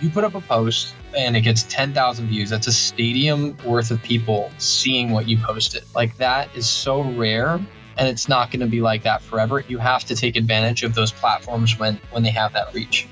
you put up a post and it gets 10,000 views. That's a stadium worth of people seeing what you posted. Like that is so rare and it's not going to be like that forever. You have to take advantage of those platforms when when they have that reach.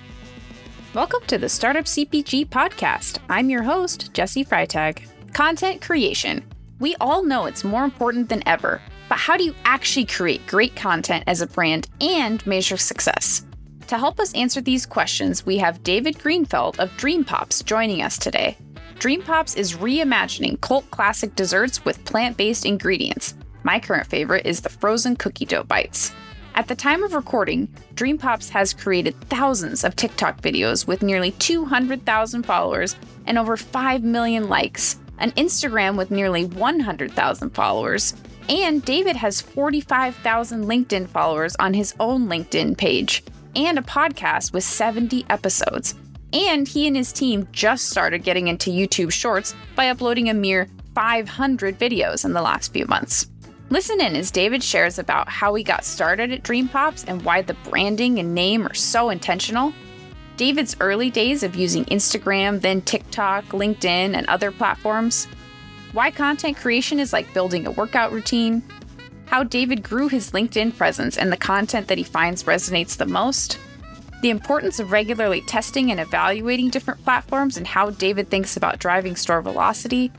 Welcome to the Startup CPG podcast. I'm your host, Jesse Freitag. Content creation. We all know it's more important than ever, but how do you actually create great content as a brand and measure success? To help us answer these questions, we have David Greenfeld of Dream Pops joining us today. Dream Pops is reimagining cult classic desserts with plant based ingredients. My current favorite is the frozen cookie dough bites. At the time of recording, Dream Pops has created thousands of TikTok videos with nearly 200,000 followers and over 5 million likes, an Instagram with nearly 100,000 followers, and David has 45,000 LinkedIn followers on his own LinkedIn page and a podcast with 70 episodes. And he and his team just started getting into YouTube Shorts by uploading a mere 500 videos in the last few months. Listen in as David shares about how he got started at Dream Pops and why the branding and name are so intentional. David's early days of using Instagram, then TikTok, LinkedIn, and other platforms. Why content creation is like building a workout routine, how David grew his LinkedIn presence and the content that he finds resonates the most, the importance of regularly testing and evaluating different platforms, and how David thinks about driving store velocity,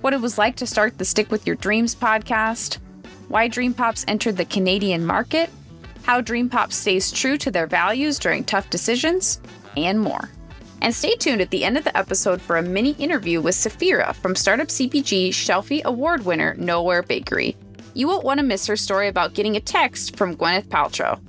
what it was like to start the Stick with Your Dreams podcast, why Dream Pops entered the Canadian market, how Dream Pops stays true to their values during tough decisions, and more. And stay tuned at the end of the episode for a mini interview with Saphira from Startup CPG Shelfie Award winner Nowhere Bakery. You won't want to miss her story about getting a text from Gwyneth Paltrow.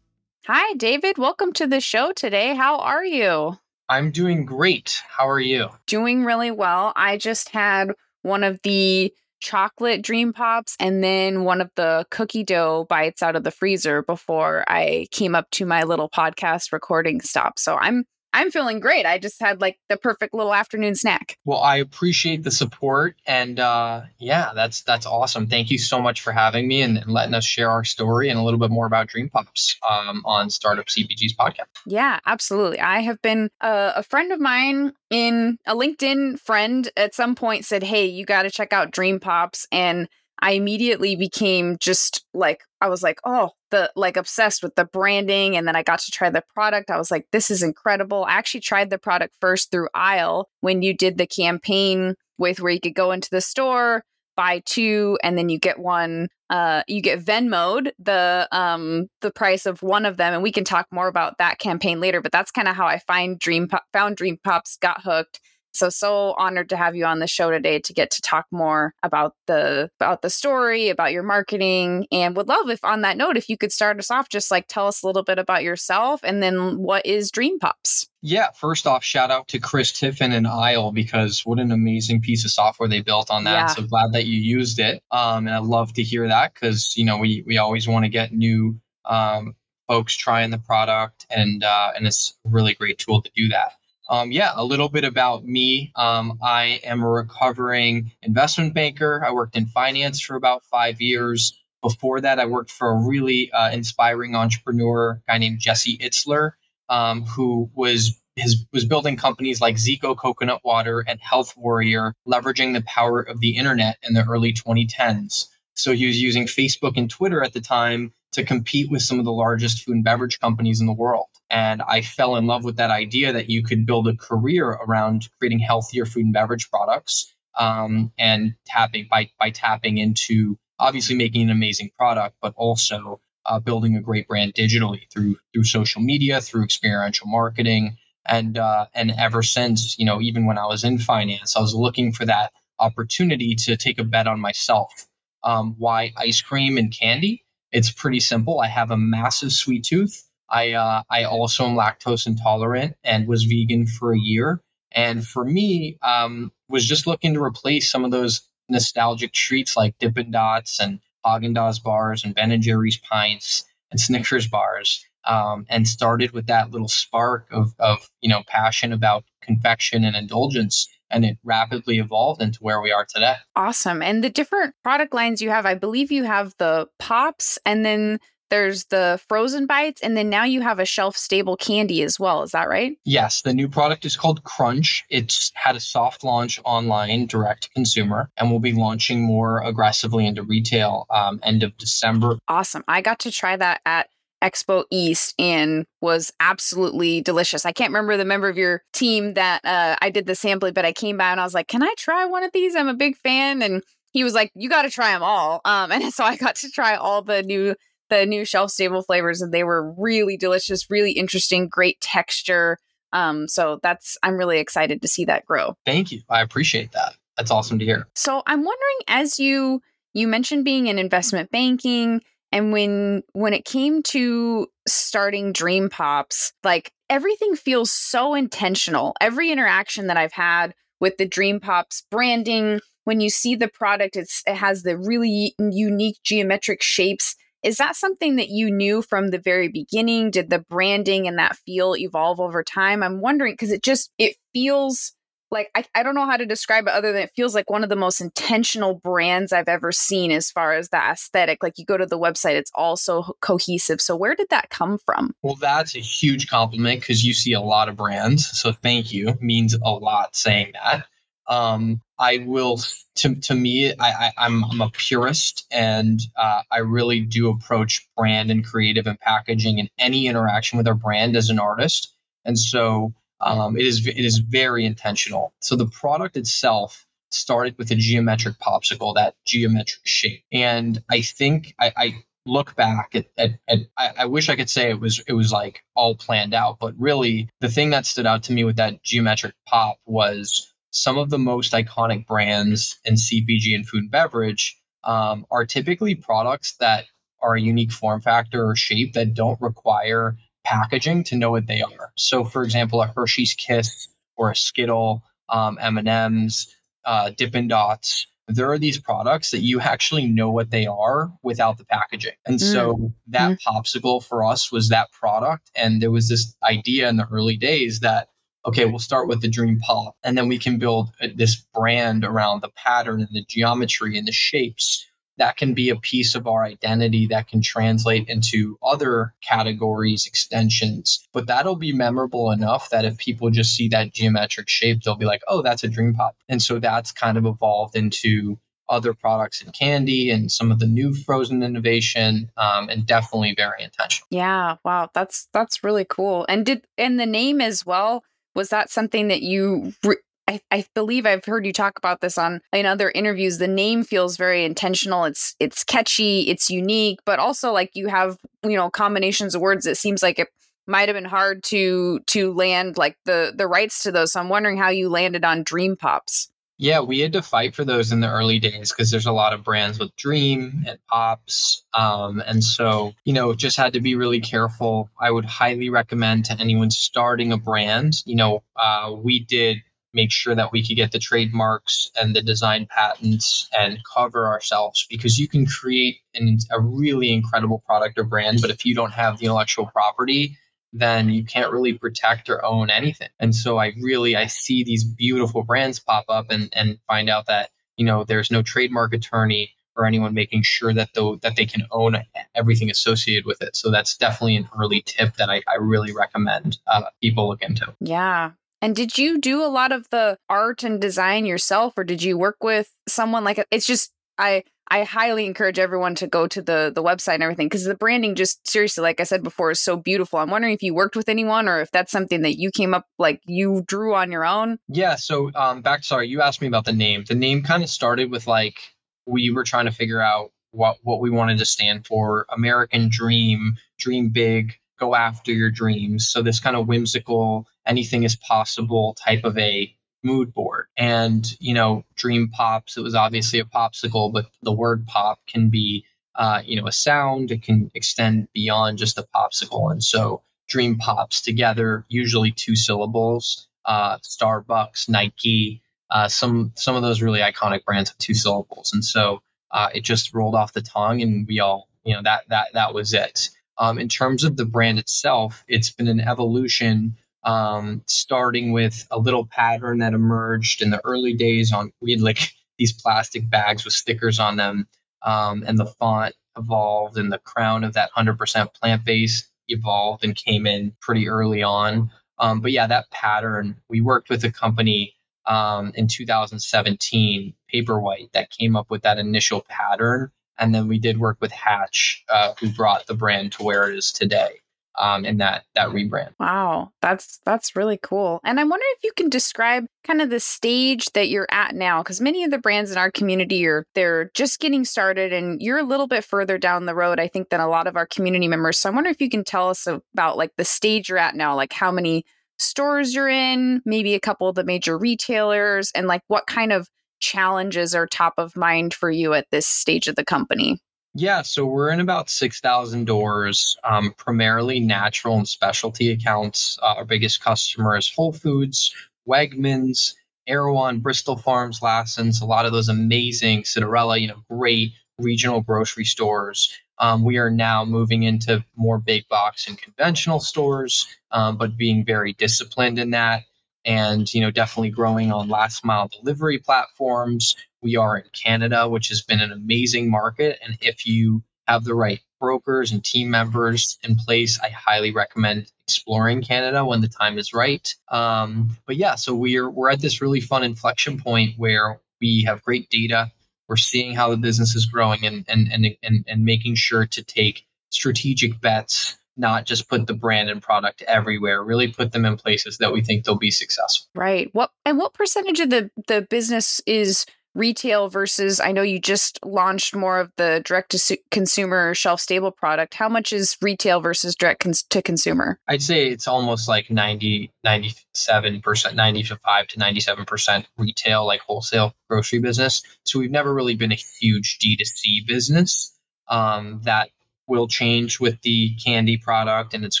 Hi, David. Welcome to the show today. How are you? I'm doing great. How are you? Doing really well. I just had one of the chocolate dream pops and then one of the cookie dough bites out of the freezer before I came up to my little podcast recording stop. So I'm I'm feeling great. I just had like the perfect little afternoon snack. Well, I appreciate the support and uh, yeah, that's that's awesome. Thank you so much for having me and, and letting us share our story and a little bit more about Dream Pops um, on Startup CPG's podcast. Yeah, absolutely. I have been uh, a friend of mine in a LinkedIn friend at some point said, "Hey, you got to check out Dream Pops," and I immediately became just like I was like, oh, the like obsessed with the branding. And then I got to try the product. I was like, this is incredible. I actually tried the product first through Aisle when you did the campaign with where you could go into the store, buy two, and then you get one. Uh, you get Venmoed the um the price of one of them, and we can talk more about that campaign later. But that's kind of how I find Dream Pop, found Dream Pops, got hooked, so so honored to have you on the show today to get to talk more about the about the story, about your marketing, and would love if on that note if you could start us off just like tell us a little bit about yourself and then what is Dream Pops? Yeah, first off, shout out to Chris Tiffin and Aisle because what an amazing piece of software they built on that. Yeah. So glad that you used it. Um, and I love to hear that because you know we we always want to get new um, folks trying the product, and uh, and it's a really great tool to do that. Um, yeah, a little bit about me. Um, I am a recovering investment banker. I worked in finance for about five years. Before that, I worked for a really uh, inspiring entrepreneur, guy named Jesse Itzler, um, who was his, was building companies like Zico Coconut Water and Health Warrior, leveraging the power of the internet in the early 2010s. So he was using Facebook and Twitter at the time to compete with some of the largest food and beverage companies in the world. And I fell in love with that idea that you could build a career around creating healthier food and beverage products um, and tapping by, by tapping into obviously making an amazing product, but also uh, building a great brand digitally through through social media, through experiential marketing, and uh, and ever since, you know, even when I was in finance, I was looking for that opportunity to take a bet on myself. Um, why ice cream and candy? It's pretty simple. I have a massive sweet tooth. I uh, I also am lactose intolerant and was vegan for a year. And for me, um, was just looking to replace some of those nostalgic treats like Dippin' Dots and Haagen Dazs bars and Ben and Jerry's pints and Snickers bars. Um, and started with that little spark of, of you know passion about confection and indulgence and it rapidly evolved into where we are today. Awesome. And the different product lines you have, I believe you have the pops and then there's the frozen bites, and then now you have a shelf stable candy as well. Is that right? Yes. The new product is called Crunch. It's had a soft launch online, direct to consumer, and we'll be launching more aggressively into retail um, end of December. Awesome. I got to try that at Expo East and was absolutely delicious. I can't remember the member of your team that uh, I did the sampling, but I came by and I was like, "Can I try one of these? I'm a big fan." And he was like, "You got to try them all." Um, and so I got to try all the new the new shelf stable flavors, and they were really delicious, really interesting, great texture. Um, so that's I'm really excited to see that grow. Thank you. I appreciate that. That's awesome to hear. So I'm wondering, as you you mentioned being in investment banking and when when it came to starting Dream Pops, like everything feels so intentional. Every interaction that I've had with the Dream Pops branding, when you see the product, it's it has the really unique geometric shapes. Is that something that you knew from the very beginning? Did the branding and that feel evolve over time? I'm wondering because it just it feels like I, I don't know how to describe it other than it feels like one of the most intentional brands I've ever seen as far as the aesthetic. Like you go to the website, it's all so cohesive. So where did that come from? Well, that's a huge compliment because you see a lot of brands. So thank you. means a lot saying that. Um, I will to to me, I, I am I'm, I'm a purist, and uh, I really do approach brand and creative and packaging and any interaction with our brand as an artist. And so um, it is it is very intentional. So the product itself started with a geometric popsicle, that geometric shape, and I think I, I look back at, at, at I, I, wish I could say it was it was like all planned out, but really the thing that stood out to me with that geometric pop was some of the most iconic brands in CPG and food and beverage um, are typically products that are a unique form factor or shape that don't require packaging to know what they are. So, for example, a Hershey's Kiss or a Skittle, um, M&Ms, uh, Dippin' Dots. There are these products that you actually know what they are without the packaging. And mm. so that mm. popsicle for us was that product. And there was this idea in the early days that, okay, we'll start with the Dream Pop, and then we can build uh, this brand around the pattern and the geometry and the shapes that can be a piece of our identity that can translate into other categories, extensions. But that'll be memorable enough that if people just see that geometric shape, they'll be like, oh, that's a Dream Pop. And so that's kind of evolved into other products in candy and some of the new frozen innovation um, and definitely very intentional yeah wow that's that's really cool and did and the name as well was that something that you re- I, I believe I've heard you talk about this on in other interviews. The name feels very intentional. It's it's catchy, it's unique, but also like you have you know combinations of words. It seems like it might have been hard to to land like the the rights to those. So I'm wondering how you landed on Dream Pops. Yeah, we had to fight for those in the early days because there's a lot of brands with Dream and Pops. Um, and so, you know, just had to be really careful. I would highly recommend to anyone starting a brand, you know, uh, we did make sure that we could get the trademarks and the design patents and cover ourselves because you can create an, a really incredible product or brand, but if you don't have the intellectual property, then you can't really protect or own anything. And so I really I see these beautiful brands pop up and and find out that you know there's no trademark attorney or anyone making sure that though that they can own everything associated with it. So that's definitely an early tip that I, I really recommend uh, people look into. Yeah, and did you do a lot of the art and design yourself or did you work with someone like it's just I I highly encourage everyone to go to the the website and everything because the branding just seriously like I said before is so beautiful. I'm wondering if you worked with anyone or if that's something that you came up like you drew on your own. Yeah, so um back sorry, you asked me about the name. The name kind of started with like we were trying to figure out what what we wanted to stand for, American dream, dream big, go after your dreams. So this kind of whimsical, anything is possible type of a mood board. And, you know, Dream Pops, it was obviously a popsicle, but the word pop can be, uh, you know, a sound. It can extend beyond just a popsicle. And so Dream Pops together, usually two syllables, uh, Starbucks, Nike, uh, some, some of those really iconic brands have two syllables. And so uh, it just rolled off the tongue and we all, you know, that, that, that was it. Um, in terms of the brand itself, it's been an evolution, um, starting with a little pattern that emerged in the early days. On we had like these plastic bags with stickers on them, um, and the font evolved and the crown of that 100% plant based evolved and came in pretty early on. Um, but yeah, that pattern, we worked with a company um, in 2017, Paperwhite, that came up with that initial pattern. And then we did work with Hatch, uh, who brought the brand to where it is today um, in that that rebrand. Wow, that's that's really cool. And I wonder if you can describe kind of the stage that you're at now, because many of the brands in our community are they're just getting started, and you're a little bit further down the road, I think, than a lot of our community members. So I wonder if you can tell us about like the stage you're at now, like how many stores you're in, maybe a couple of the major retailers, and like what kind of challenges are top of mind for you at this stage of the company. Yeah, so we're in about 6,000 doors, um, primarily natural and specialty accounts. Uh, our biggest customer is Whole Foods, Wegmans, Erewhon, Bristol Farms, Lassen's, a lot of those amazing Cinderella, you know, great regional grocery stores. Um, we are now moving into more big box and conventional stores, um, but being very disciplined in that and you know definitely growing on last mile delivery platforms. We are in canada which has been an amazing market and if you have the right brokers and team members in place i highly recommend exploring canada when the time is right. Um, but yeah so we're we're at this really fun inflection point where we have great data. We're seeing how the business is growing and and and, and, and making sure to take strategic bets not just put the brand and product everywhere really put them in places that we think they'll be successful. Right. What and what percentage of the the business is retail versus i know you just launched more of the direct to consumer shelf stable product. How much is retail versus direct cons- to consumer? I'd say it's almost like 90 97% 95 to 97% retail like wholesale grocery business. So we've never really been a huge d2c business. Um, that will change with the candy product and it's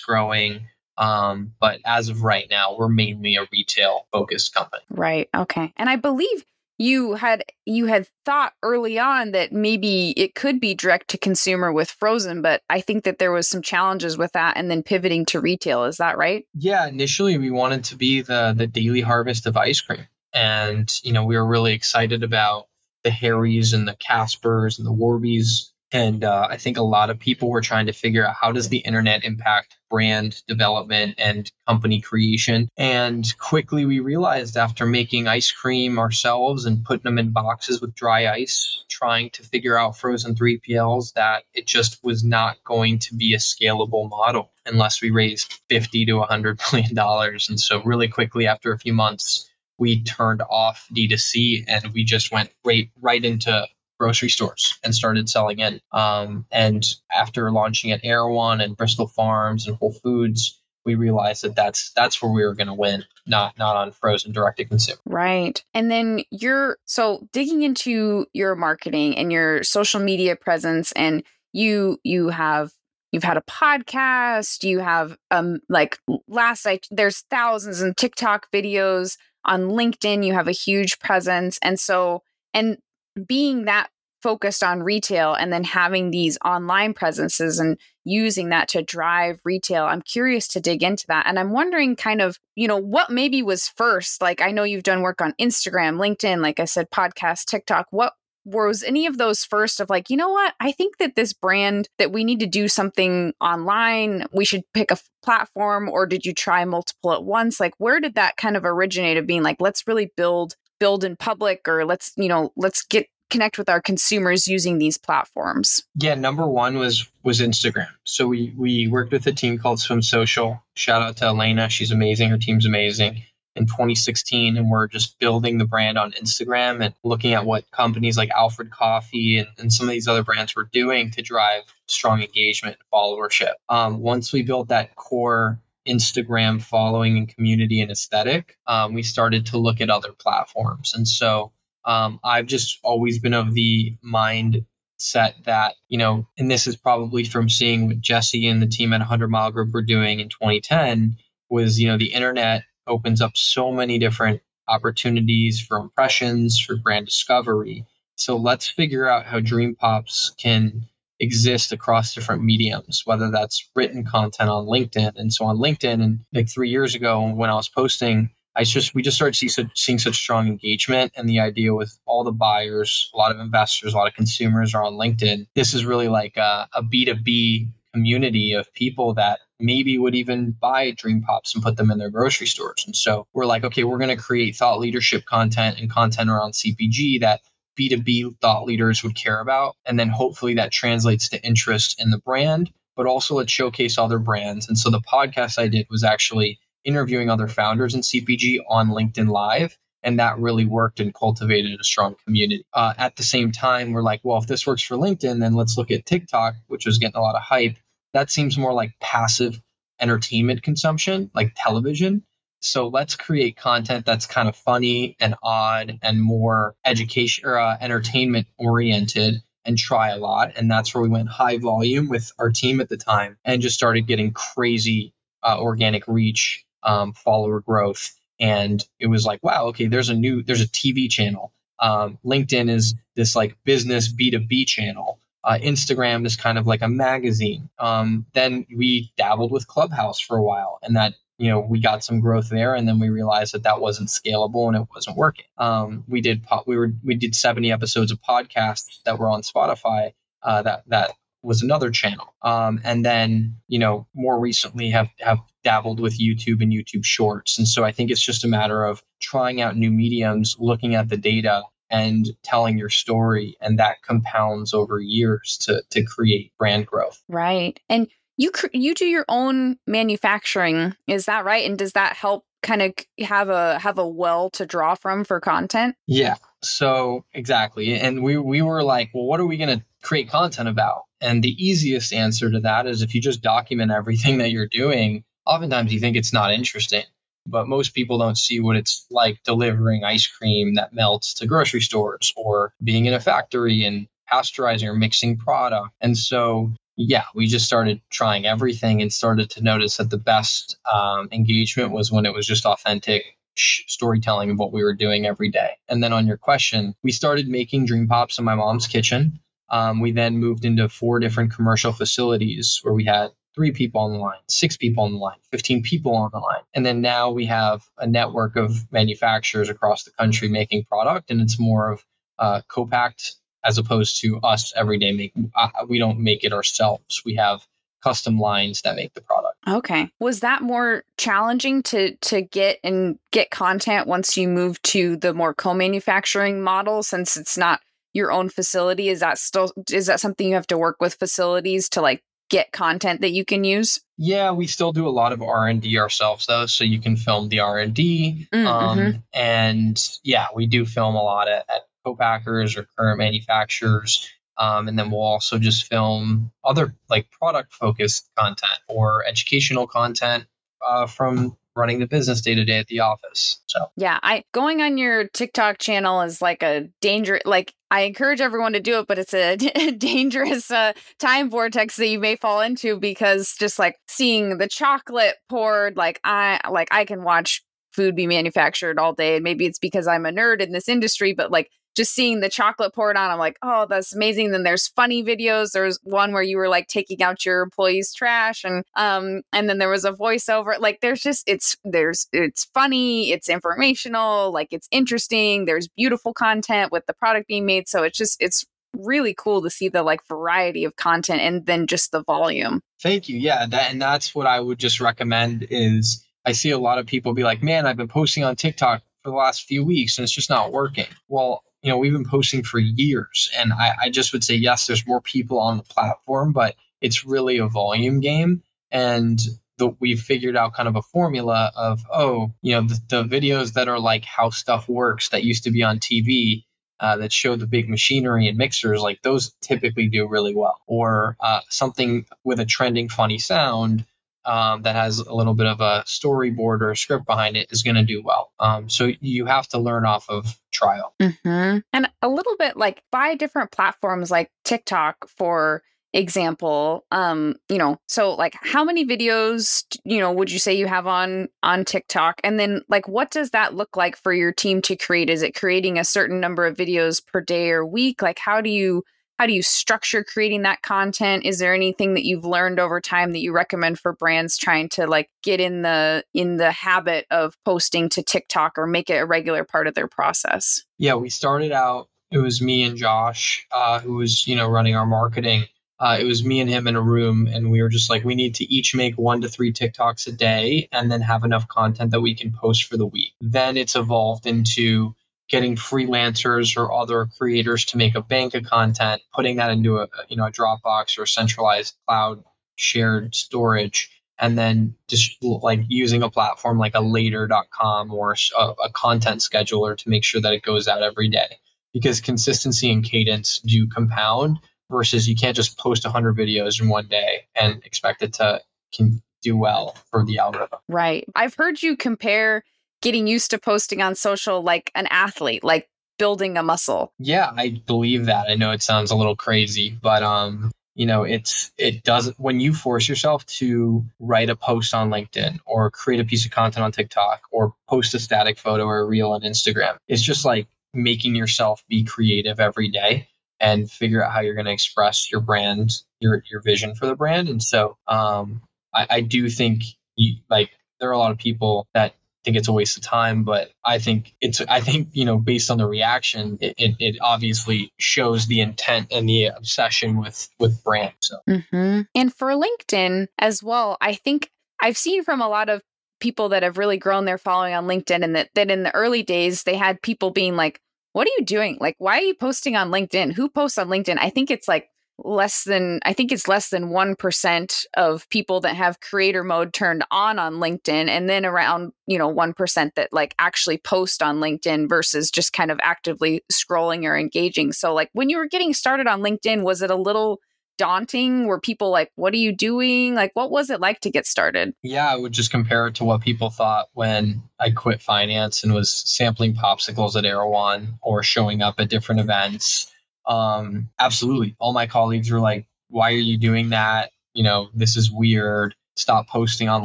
growing. Um, but as of right now, we're mainly a retail focused company. Right. Okay. And I believe you had you had thought early on that maybe it could be direct to consumer with frozen but i think that there was some challenges with that and then pivoting to retail is that right yeah initially we wanted to be the the daily harvest of ice cream and you know we were really excited about the harrys and the caspers and the warbies and uh, I think a lot of people were trying to figure out how does the internet impact brand development and company creation. And quickly we realized after making ice cream ourselves and putting them in boxes with dry ice, trying to figure out frozen 3PLs, that it just was not going to be a scalable model unless we raised 50 to 100 million dollars. And so really quickly after a few months, we turned off D2C and we just went right right into grocery stores and started selling it. Um, and after launching at Erewhon and Bristol Farms and Whole Foods, we realized that that's that's where we were going to win, not not on frozen direct to consumer. Right. And then you're so digging into your marketing and your social media presence, and you you have you've had a podcast, you have um like last night there's thousands and TikTok videos on LinkedIn. You have a huge presence, and so and being that focused on retail and then having these online presences and using that to drive retail. I'm curious to dig into that. And I'm wondering kind of, you know, what maybe was first? Like I know you've done work on Instagram, LinkedIn, like I said, podcast, TikTok. What was any of those first of like, you know what? I think that this brand that we need to do something online, we should pick a platform or did you try multiple at once? Like where did that kind of originate of being like, let's really build build in public or let's, you know, let's get connect with our consumers using these platforms? Yeah, number one was was Instagram. So we we worked with a team called Swim Social. Shout out to Elena, she's amazing. Her team's amazing. In 2016, and we're just building the brand on Instagram and looking at what companies like Alfred Coffee and, and some of these other brands were doing to drive strong engagement and followership. Um, once we built that core Instagram following and community and aesthetic, um, we started to look at other platforms. And so um, I've just always been of the mindset that, you know, and this is probably from seeing what Jesse and the team at 100 Mile Group were doing in 2010, was, you know, the internet opens up so many different opportunities for impressions, for brand discovery. So let's figure out how Dream Pops can exist across different mediums, whether that's written content on LinkedIn. And so on LinkedIn, and like three years ago when I was posting I just we just started see seeing such strong engagement, and the idea with all the buyers, a lot of investors, a lot of consumers are on LinkedIn. This is really like a B two B community of people that maybe would even buy Dream Pops and put them in their grocery stores. And so we're like, okay, we're going to create thought leadership content and content around CPG that B2B thought leaders would care about. And then hopefully that translates to interest in the brand, but also let's showcase other brands. And so the podcast I did was actually interviewing other founders in CPG on LinkedIn Live. And that really worked and cultivated a strong community. Uh, at the same time, we're like, well, if this works for LinkedIn, then let's look at TikTok, which was getting a lot of hype. That seems more like passive entertainment consumption, like television. So let's create content that's kind of funny and odd and more education or uh, entertainment oriented and try a lot. And that's where we went high volume with our team at the time and just started getting crazy uh, organic reach, um, follower growth. And it was like, wow, okay, there's a new, there's a TV channel. Um, LinkedIn is this like business B2B channel. Uh, Instagram is kind of like a magazine. Um, then we dabbled with Clubhouse for a while, and that you know we got some growth there, and then we realized that that wasn't scalable and it wasn't working. Um, we did we were we did 70 episodes of podcasts that were on Spotify. Uh, that that was another channel, um, and then you know more recently have have dabbled with YouTube and YouTube Shorts, and so I think it's just a matter of trying out new mediums, looking at the data, and telling your story and that compounds over years to to create brand growth right and you you do your own manufacturing is that right? And does that help kind of have a have a well to draw from for content? Yeah so exactly and we we were like well what are we going to create content about? And the easiest answer to that is if you just document everything that you're doing oftentimes you think it's not interesting but most people don't see what it's like delivering ice cream that melts to grocery stores or being in a factory and pasteurizing or mixing product. And so, yeah, we just started trying everything and started to notice that the best um, engagement was when it was just authentic storytelling of what we were doing every day. And then on your question, we started making Dream Pops in my mom's kitchen. Um, we then moved into four different commercial facilities where we had three people on the line, six people on the line, 15 people on the line. And then now we have a network of manufacturers across the country making product, and it's more of uh, co-packed as opposed to us every day make Uh, we don't make it ourselves. We have custom lines that make the product. Okay. Was that more challenging to to get and get content once you move to the more co-manufacturing model since it's not your own facility is that still is that something you have to work with facilities to like get content that you can use? Yeah, we still do a lot of R and D ourselves though, so you can film the R and D. Mm, um, mm-hmm. And yeah, we do film a lot at, at co-packers or current manufacturers. Um, and then we'll also just film other like product focused content or educational content uh, from running the business day to day at the office. So yeah, I going on your TikTok channel is like a danger. Like I encourage everyone to do it, but it's a dangerous uh, time vortex that you may fall into because just like seeing the chocolate poured, like I like I can watch food be manufactured all day, and maybe it's because I'm a nerd in this industry, but like just seeing the chocolate poured on, I'm like, oh, that's amazing. Then there's funny videos. There's one where you were like taking out your employees' trash, and um, and then there was a voiceover. Like, there's just it's there's it's funny, it's informational, like it's interesting. There's beautiful content with the product being made, so it's just it's really cool to see the like variety of content and then just the volume. Thank you. Yeah, that and that's what I would just recommend is I see a lot of people be like, "Man, I've been posting on TikTok for the last few weeks and it's just not working." Well, you know, we've been posting for years. And I, I just would say, yes, there's more people on the platform, but it's really a volume game. And the, we've figured out kind of a formula of, oh, you know, the, the videos that are like how stuff works that used to be on TV uh, that show the big machinery and mixers, like those typically do really well. Or uh, something with a trending funny sound um, that has a little bit of a storyboard or a script behind it is going to do well. Um, so you have to learn off of trial. Mm-hmm. And a little bit like by different platforms like TikTok for example um you know so like how many videos you know would you say you have on on TikTok and then like what does that look like for your team to create is it creating a certain number of videos per day or week like how do you how do you structure creating that content? Is there anything that you've learned over time that you recommend for brands trying to like get in the in the habit of posting to tiktok or make it a regular part of their process? Yeah we started out it was me and josh uh, who was you know running our marketing. Uh, it was me and him in a room and we were just like we need to each make one to three tiktoks a day and then have enough content that we can post for the week. Then it's evolved into getting freelancers or other creators to make a bank of content, putting that into a you know a Dropbox or centralized cloud shared storage, and then just like using a platform like a later.com or a, a content scheduler to make sure that it goes out every day. Because consistency and cadence do compound versus you can't just post 100 videos in one day and expect it to can do well for the algorithm. Right. I've heard you compare getting used to posting on social like an athlete, like building a muscle. Yeah, I believe that. I know it sounds a little crazy, but um you know it's it does when you force yourself to write a post on linkedin or create a piece of content on tiktok or post a static photo or a reel on instagram it's just like making yourself be creative every day and figure out how you're going to express your brand your your vision for the brand and so um i, I do think you, like there are a lot of people that think it's a waste of time, but I think it's I think you know based on the reaction, it, it, it obviously shows the intent and the obsession with with brand. So mm-hmm. and for LinkedIn as well, I think I've seen from a lot of people that have really grown their following on LinkedIn, and that that in the early days they had people being like, "What are you doing? Like, why are you posting on LinkedIn? Who posts on LinkedIn?" I think it's like less than i think it's less than 1% of people that have creator mode turned on on linkedin and then around you know 1% that like actually post on linkedin versus just kind of actively scrolling or engaging. So like when you were getting started on linkedin was it a little daunting? Were people like what are you doing? Like what was it like to get started? Yeah i would just compare it to what people thought when i quit finance and was sampling popsicles at erewhon or showing up at different events um, absolutely. All my colleagues were like, why are you doing that? You know, this is weird. Stop posting on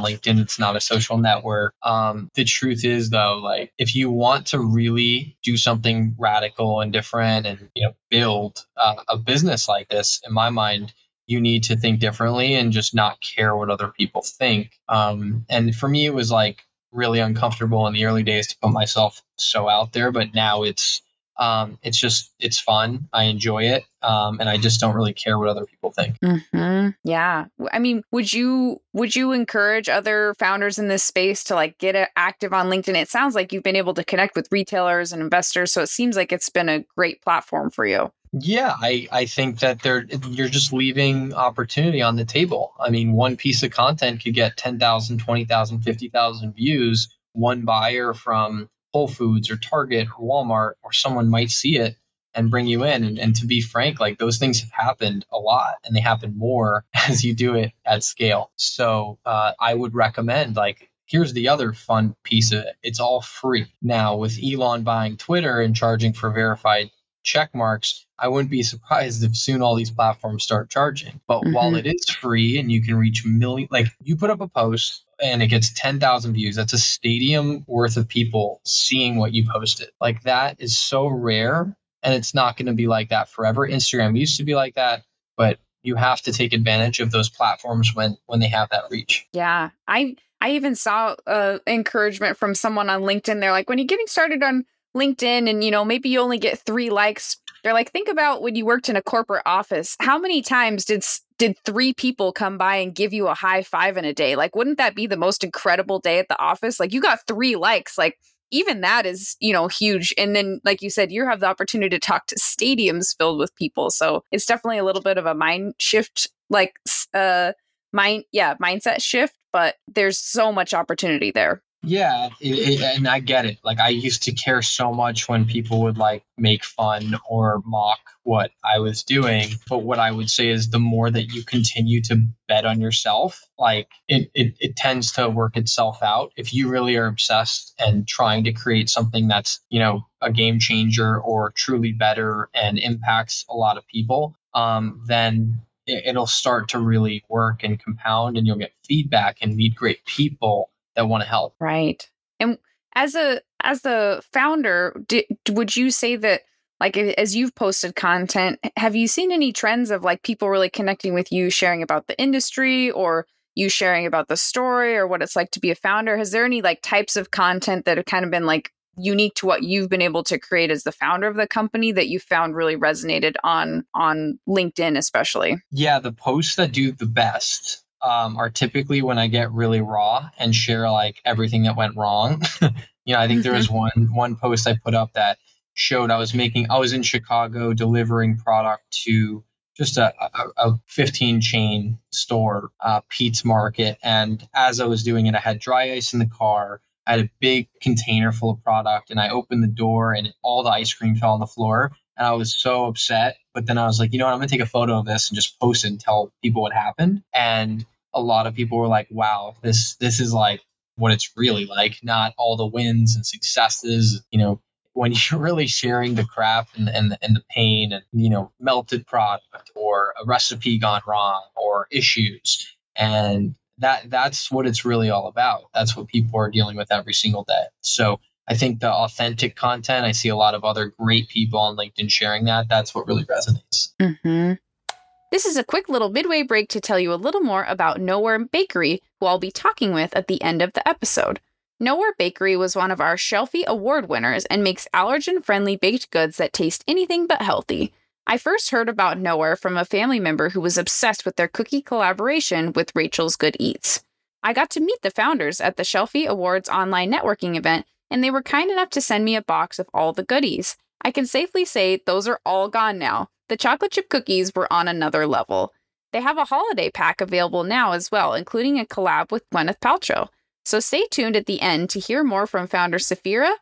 LinkedIn. It's not a social network. Um, the truth is, though, like if you want to really do something radical and different and, you know, build uh, a business like this, in my mind, you need to think differently and just not care what other people think. Um, and for me, it was like really uncomfortable in the early days to put myself so out there, but now it's um, it's just it's fun. I enjoy it, um, and I just don't really care what other people think. Mm-hmm. Yeah, I mean, would you would you encourage other founders in this space to like get active on LinkedIn? It sounds like you've been able to connect with retailers and investors, so it seems like it's been a great platform for you. Yeah, I, I think that they're you're just leaving opportunity on the table. I mean, one piece of content could get 10,000, 20,000, 50,000 views. One buyer from Whole Foods or Target or Walmart or someone might see it and bring you in. And, and, to be frank, like those things have happened a lot and they happen more as you do it at scale. So uh, I would recommend like here's the other fun piece of it. It's all free. Now with Elon buying Twitter and charging for verified check marks, I wouldn't be surprised if soon all these platforms start charging. But mm-hmm. while it is free and you can reach million, like you put up a post and it gets 10,000 views, that's a stadium worth of people seeing what you posted. Like that is so rare and it's not going to be like that forever. Instagram used to be like that, but you have to take advantage of those platforms when when they have that reach. Yeah. I I even saw uh, encouragement from someone on LinkedIn. They're like, when you're getting started on LinkedIn and you know maybe you only get three likes. They're like, think about when you worked in a corporate office. How many times did did three people come by and give you a high five in a day? Like, wouldn't that be the most incredible day at the office? Like, you got three likes. Like, even that is you know huge and then like you said you have the opportunity to talk to stadiums filled with people so it's definitely a little bit of a mind shift like uh mind yeah mindset shift but there's so much opportunity there yeah, it, it, and I get it. Like I used to care so much when people would like make fun or mock what I was doing. But what I would say is the more that you continue to bet on yourself, like it, it, it tends to work itself out. If you really are obsessed and trying to create something that's, you know, a game changer or truly better and impacts a lot of people, um, then it'll start to really work and compound and you'll get feedback and meet great people that want to help. Right. And as a as the founder, did, would you say that like as you've posted content, have you seen any trends of like people really connecting with you, sharing about the industry or you sharing about the story or what it's like to be a founder? Has there any like types of content that have kind of been like unique to what you've been able to create as the founder of the company that you found really resonated on on LinkedIn especially? Yeah, the posts that do the best um, are typically when I get really raw and share like everything that went wrong. you know, I think there was mm-hmm. one one post I put up that showed I was making I was in Chicago delivering product to just a, a, a 15 chain store, uh, Pete's Market, and as I was doing it, I had dry ice in the car. I had a big container full of product, and I opened the door, and all the ice cream fell on the floor. And I was so upset. But then I was like, you know what? I'm gonna take a photo of this and just post it and tell people what happened. And a lot of people were like, wow, this this is like what it's really like, not all the wins and successes. You know, when you're really sharing the crap and, and, and the pain and you know melted product or a recipe gone wrong or issues and that that's what it's really all about that's what people are dealing with every single day so i think the authentic content i see a lot of other great people on linkedin sharing that that's what really resonates mm-hmm. This is a quick little midway break to tell you a little more about Nowhere Bakery, who I'll be talking with at the end of the episode. Nowhere Bakery was one of our Shelfie Award winners and makes allergen friendly baked goods that taste anything but healthy. I first heard about Nowhere from a family member who was obsessed with their cookie collaboration with Rachel's Good Eats. I got to meet the founders at the Shelfie Awards online networking event, and they were kind enough to send me a box of all the goodies. I can safely say those are all gone now, the chocolate chip cookies were on another level. They have a holiday pack available now as well, including a collab with Gwyneth Paltrow. So stay tuned at the end to hear more from founder Saphira.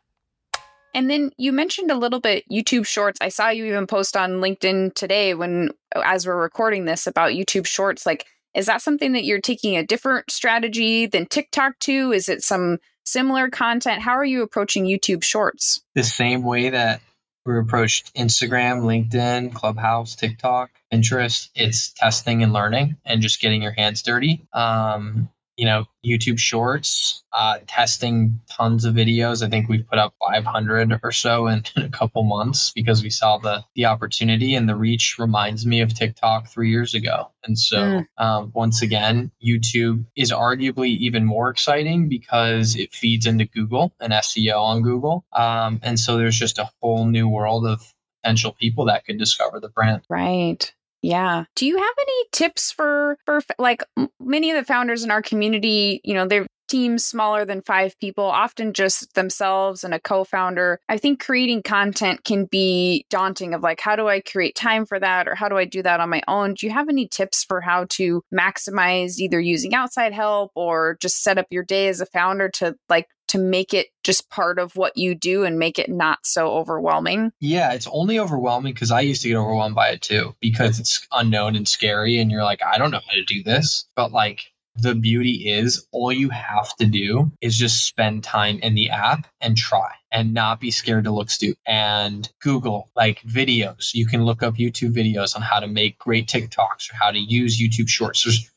And then you mentioned a little bit YouTube Shorts. I saw you even post on LinkedIn today when as we're recording this about YouTube Shorts like is that something that you're taking a different strategy than TikTok to? Is it some similar content? How are you approaching YouTube Shorts? The same way that we approached Instagram, LinkedIn, Clubhouse, TikTok, Pinterest. It's testing and learning and just getting your hands dirty. Um, you know, YouTube Shorts, uh, testing tons of videos. I think we've put up 500 or so in, in, a couple months because we saw the the opportunity and the reach reminds me of TikTok three years ago. And so, mm. um, once again, YouTube is arguably even more exciting because it feeds into Google and SEO on Google. Um, and so there's just a whole new world of potential people that could discover the brand. Right. Yeah. Do you have any tips for for like many of the founders in our community, you know, they're teams smaller than 5 people, often just themselves and a co-founder. I think creating content can be daunting of like how do I create time for that or how do I do that on my own? Do you have any tips for how to maximize either using outside help or just set up your day as a founder to like to make it just part of what you do and make it not so overwhelming? Yeah, it's only overwhelming because I used to get overwhelmed by it too because it's unknown and scary. And you're like, I don't know how to do this. But like, the beauty is all you have to do is just spend time in the app and try and not be scared to look stupid and google like videos you can look up youtube videos on how to make great tiktoks or how to use youtube shorts there's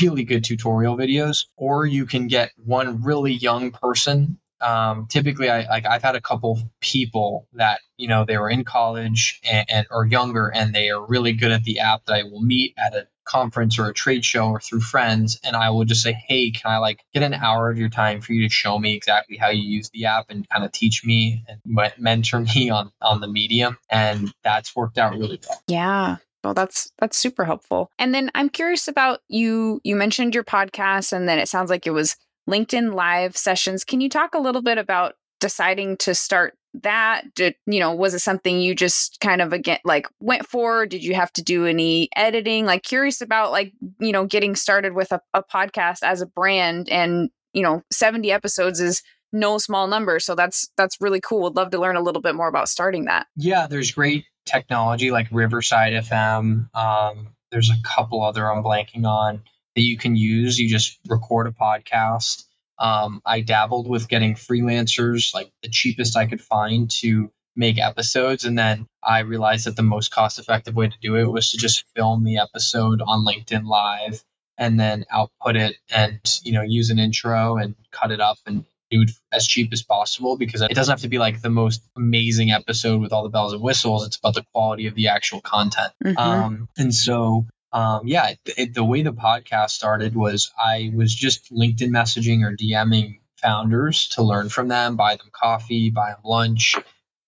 really good tutorial videos, or you can get one really young person. Um, typically, I like I've had a couple people that you know they were in college and, and or younger, and they are really good at the app that I will meet at a conference or a trade show or through friends and I will just say, Hey, can I like get an hour of your time for you to show me exactly how you use the app and kind of teach me and mentor me on on the medium? And that's worked out really well. Yeah. Well, that's that's super helpful. And then I'm curious about you. You mentioned your podcast, and then it sounds like it was LinkedIn Live sessions. Can you talk a little bit about deciding to start that? Did you know? Was it something you just kind of again like went for? Did you have to do any editing? Like curious about like you know getting started with a, a podcast as a brand, and you know 70 episodes is no small number so that's that's really cool would love to learn a little bit more about starting that yeah there's great technology like Riverside FM. Um, there's a couple other I'm blanking on that you can use. You just record a podcast. Um, I dabbled with getting freelancers, like the cheapest I could find to make episodes. And then I realized that the most cost effective way to do it was to just film the episode on LinkedIn Live and then output it and, you know, use an intro and cut it up and do it as cheap as possible because it doesn't have to be like the most amazing episode with all the bells and whistles. It's about the quality of the actual content. Mm-hmm. Um, and so, um, yeah, it, the way the podcast started was I was just LinkedIn messaging or DMing founders to learn from them, buy them coffee, buy them lunch.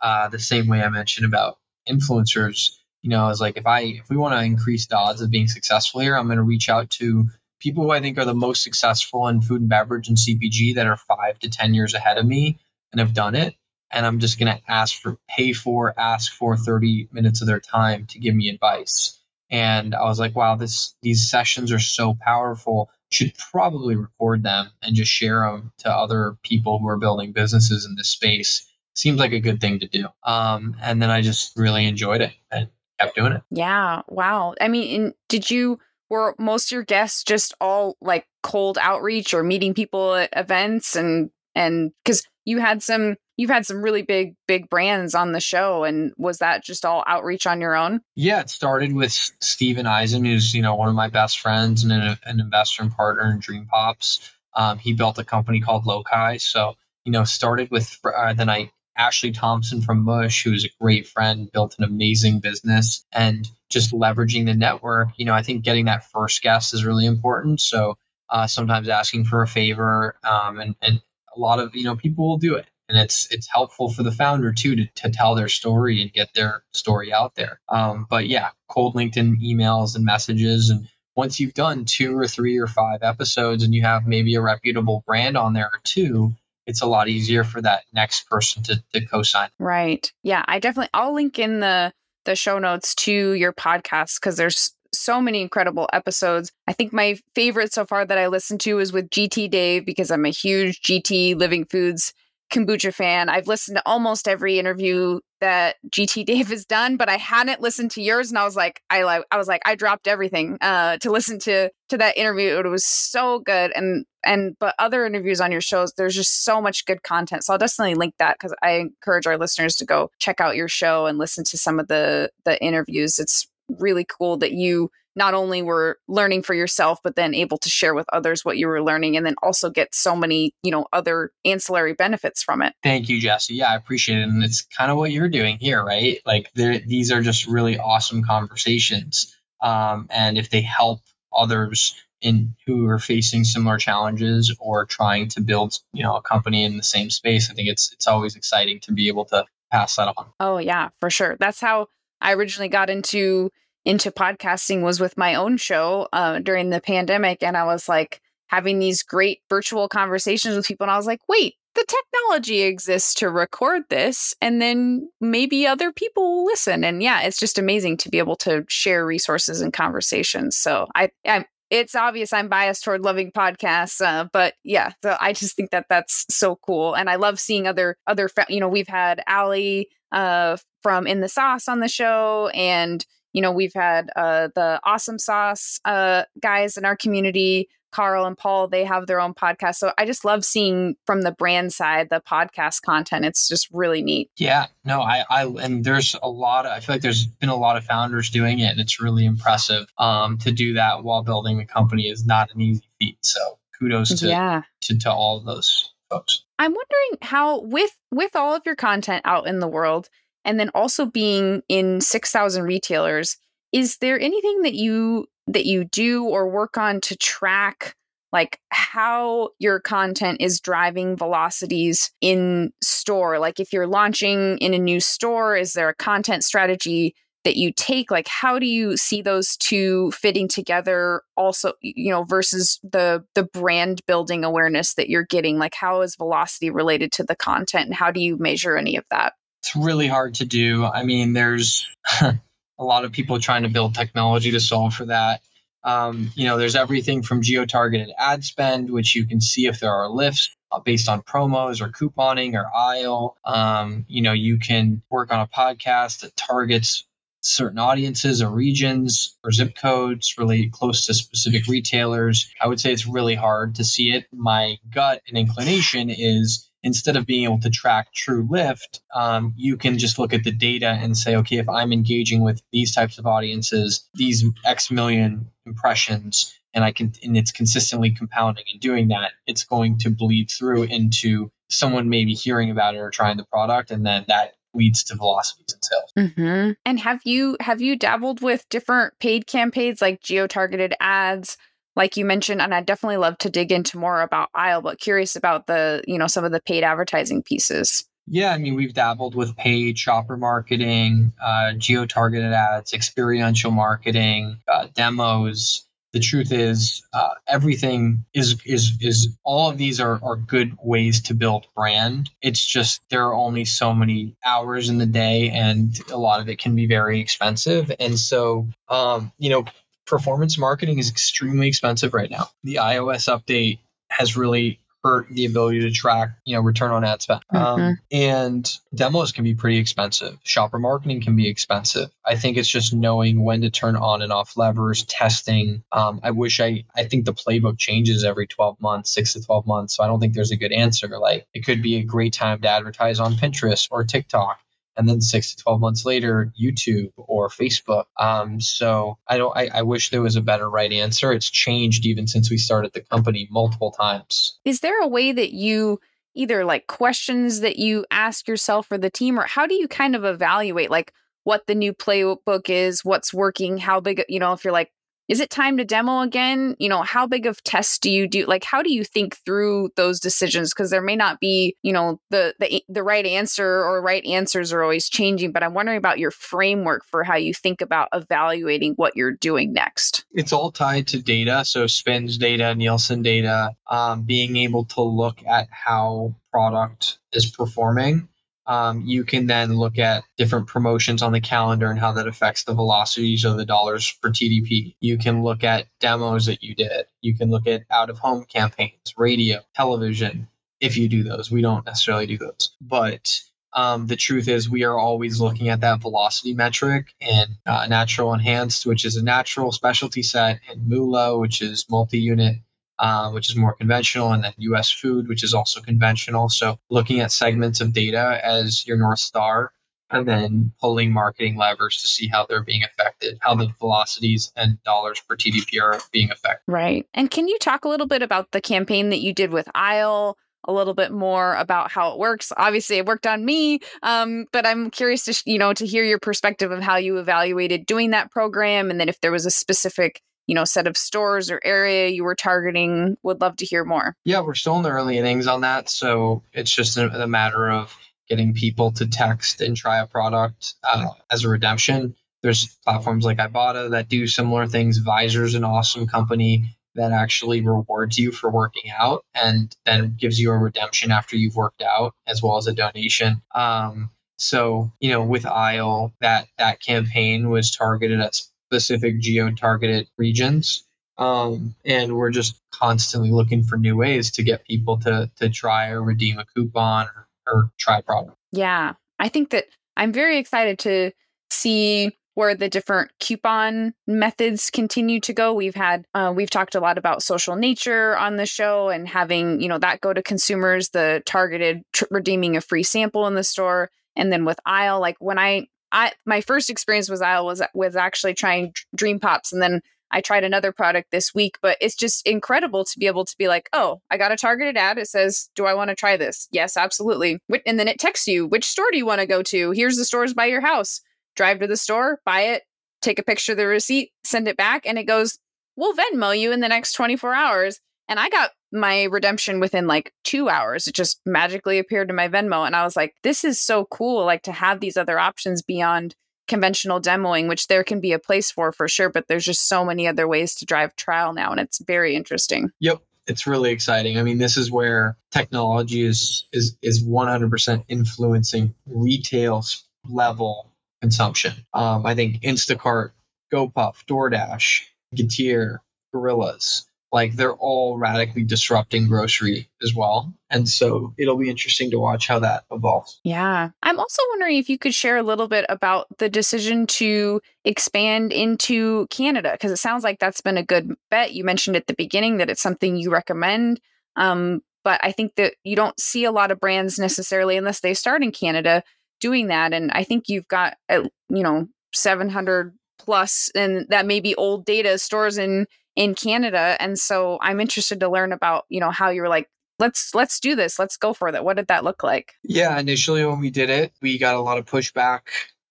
Uh, the same way I mentioned about influencers, you know, I was like, if I if we want to increase the odds of being successful here, I'm going to reach out to people who I think are the most successful in food and beverage and CPG that are five to 10 years ahead of me and have done it. And I'm just going to ask for, pay for, ask for 30 minutes of their time to give me advice. And I was like, wow, this, these sessions are so powerful. Should probably record them and just share them to other people who are building businesses in this space. Seems like a good thing to do. Um, and then I just really enjoyed it and kept doing it. Yeah. Wow. I mean, did you, were most of your guests just all like cold outreach or meeting people at events and and because you had some you've had some really big big brands on the show and was that just all outreach on your own? Yeah it started with steven eisen who's you know one of my best friends and an, an investor and partner in dream pops. Um, he built a company called loci so you know started with uh, then i Ashley Thompson from Mush, who's a great friend, built an amazing business and just leveraging the network. You know, I think getting that first guest is really important. So uh, sometimes asking for a favor um, and, and a lot of, you know, people will do it. And it's it's helpful for the founder too to, to tell their story and get their story out there. Um, but yeah, cold LinkedIn emails and messages. And once you've done two or three or five episodes and you have maybe a reputable brand on there or two, it's a lot easier for that next person to, to co-sign. Right. Yeah, I definitely I'll link in the the show notes to your podcast because there's so many incredible episodes. I think my favorite so far that I listened to is with GT Dave because I'm a huge GT Living Foods kombucha fan. I've listened to almost every interview that GT Dave has done, but I hadn't listened to yours, and I was like, I like, I was like, I dropped everything uh, to listen to to that interview. It was so good, and and but other interviews on your shows, there's just so much good content. So I'll definitely link that because I encourage our listeners to go check out your show and listen to some of the the interviews. It's really cool that you not only were learning for yourself but then able to share with others what you were learning and then also get so many you know other ancillary benefits from it. Thank you Jessie. Yeah i appreciate it. And it's kind of what you're doing here right? Like these are just really awesome conversations um, and if they help others in who are facing similar challenges or trying to build you know a company in the same space i think it's it's always exciting to be able to pass that on. Oh yeah for sure. That's how i originally got into into podcasting was with my own show uh, during the pandemic. And I was like having these great virtual conversations with people. And I was like, wait, the technology exists to record this and then maybe other people will listen and yeah it's just amazing to be able to share resources and conversations so i i it's obvious i'm biased toward loving podcasts uh, but yeah so i just think that that's so cool and i love seeing other other you know we've had ali uh, from in the sauce on the show and you know, we've had uh, the Awesome Sauce uh, guys in our community, Carl and Paul, they have their own podcast. So I just love seeing from the brand side the podcast content. It's just really neat. Yeah, no, I, I, and there's a lot of, I feel like there's been a lot of founders doing it, and it's really impressive. Um, to do that while building a company is not an easy feat. So kudos to, yeah. to, to all of those folks. I'm wondering how, with with all of your content out in the world, and then also being in 6000 retailers is there anything that you that you do or work on to track like how your content is driving velocities in store? Like if you're launching in a new store is there a content strategy that you take? Like how do you see those two fitting together also you know versus the the brand building awareness that you're getting? Like how is velocity related to the content and how do you measure any of that it's really hard to do. I mean, there's a lot of people trying to build technology to solve for that. Um, you know, there's everything from geo targeted ad spend, which you can see if there are lifts uh, based on promos or couponing or aisle. Um, you know, you can work on a podcast that targets certain audiences or regions or zip codes related close to specific retailers. I would say it's really hard to see it. My gut and inclination is instead of being able to track true lift, um, you can just look at the data and say, okay, if I'm engaging with these types of audiences, these X million impressions, and I can, and it's consistently compounding and doing that, it's going to bleed through into someone maybe hearing about it or trying the product, and then that leads to velocities and sales. Mm-hmm. And have you have you dabbled with different paid campaigns like geo targeted ads? Like you mentioned, and I'd definitely love to dig into more about Aisle, but curious about the, you know, some of the paid advertising pieces. Yeah, I mean, we've dabbled with paid shopper marketing, uh, geo targeted ads, experiential marketing, uh, demos, the truth is uh, everything is is is all of these are, are good ways to build brand. It's just there are only so many hours in the day and a lot of it can be very expensive. And so um, you know performance marketing is extremely expensive right now the ios update has really hurt the ability to track, you know, return on ad spend. Um, mm-hmm. And demos can be pretty expensive. Shopper marketing can be expensive. I think it's just knowing when to turn on and off levers, testing. Um, I wish I, I think the playbook changes every 12 months, six to 12 months. So I don't think there's a good answer. Like it could be a great time to advertise on Pinterest or TikTok and then six to 12 months later youtube or facebook. Um, so i don't I, I wish there was a better right answer. It's changed even since we started the company multiple times. Is there a way that you either like questions that you ask yourself or the team or how do you kind of evaluate like what the new playbook is what's working how big you know if you're like is it time to demo again? You know how big of tests do you do like how do you think through those decisions? Because there may not be you know the, the the right answer or right answers are always changing but i'm wondering about your framework for how you think about evaluating what you're doing next. It's all tied to data. So spins data nielsen data um, being able to look at how product is performing um, you can then look at different promotions on the calendar and how that affects the velocities of the dollars for TDP. You can look at demos that you did. You can look at out of home campaigns, radio, television, if you do those. We don't necessarily do those. But um, the truth is, we are always looking at that velocity metric and uh, natural enhanced, which is a natural specialty set, and MULO, which is multi unit uh, which is more conventional, and then US food, which is also conventional. So looking at segments of data as your North Star and then pulling marketing levers to see how they're being affected, how the velocities and dollars per TDP are being affected. Right. And can you talk a little bit about the campaign that you did with Aisle? a little bit more about how it works. Obviously, it worked on me, um, but I'm curious to you know to hear your perspective of how you evaluated doing that program, and then if there was a specific you know set of stores or area you were targeting would love to hear more. Yeah we're still in the early innings on that so it's just a, a matter of getting people to text and try a product uh, as a redemption. There's platforms like ibotta that do similar things. Visor's an awesome company that actually rewards you for working out and then gives you a redemption after you've worked out as well as a donation. Um, so you know with Aisle that that campaign was targeted at specific geo targeted regions. Um, and we're just constantly looking for new ways to get people to to try or redeem a coupon or, or try product. Yeah, I think that I'm very excited to see where the different coupon methods continue to go. We've had uh, we've talked a lot about social nature on the show and having you know that go to consumers, the targeted tr- redeeming a free sample in the store, and then with Aisle, like when I I my first experience was Aisle was was actually trying Dream Pops, and then I tried another product this week. But it's just incredible to be able to be like, oh, I got a targeted ad. It says, do I want to try this? Yes, absolutely. And then it texts you, which store do you want to go to? Here's the stores by your house. Drive to the store, buy it, take a picture of the receipt, send it back, and it goes, we'll Venmo you in the next 24 hours. And I got my redemption within like two hours. It just magically appeared to my Venmo. And I was like, this is so cool, like to have these other options beyond conventional demoing, which there can be a place for for sure. But there's just so many other ways to drive trial now. And it's very interesting. Yep. It's really exciting. I mean, this is where technology is is is 100% influencing retail level consumption. Um, I think Instacart, GoPuff, DoorDash, Getir, Gorillas, like they're all radically disrupting grocery as well. And so it'll be interesting to watch how that evolves. Yeah. I'm also wondering if you could share a little bit about the decision to expand into Canada, because it sounds like that's been a good bet. You mentioned at the beginning that it's something you recommend. Um, but I think that you don't see a lot of brands necessarily unless they start in Canada doing that. And I think you've got, you know, 700 plus, and that may be old data stores in in Canada. And so I'm interested to learn about, you know, how you're like, let's let's do this, let's go for that. What did that look like? Yeah, initially when we did it, we got a lot of pushback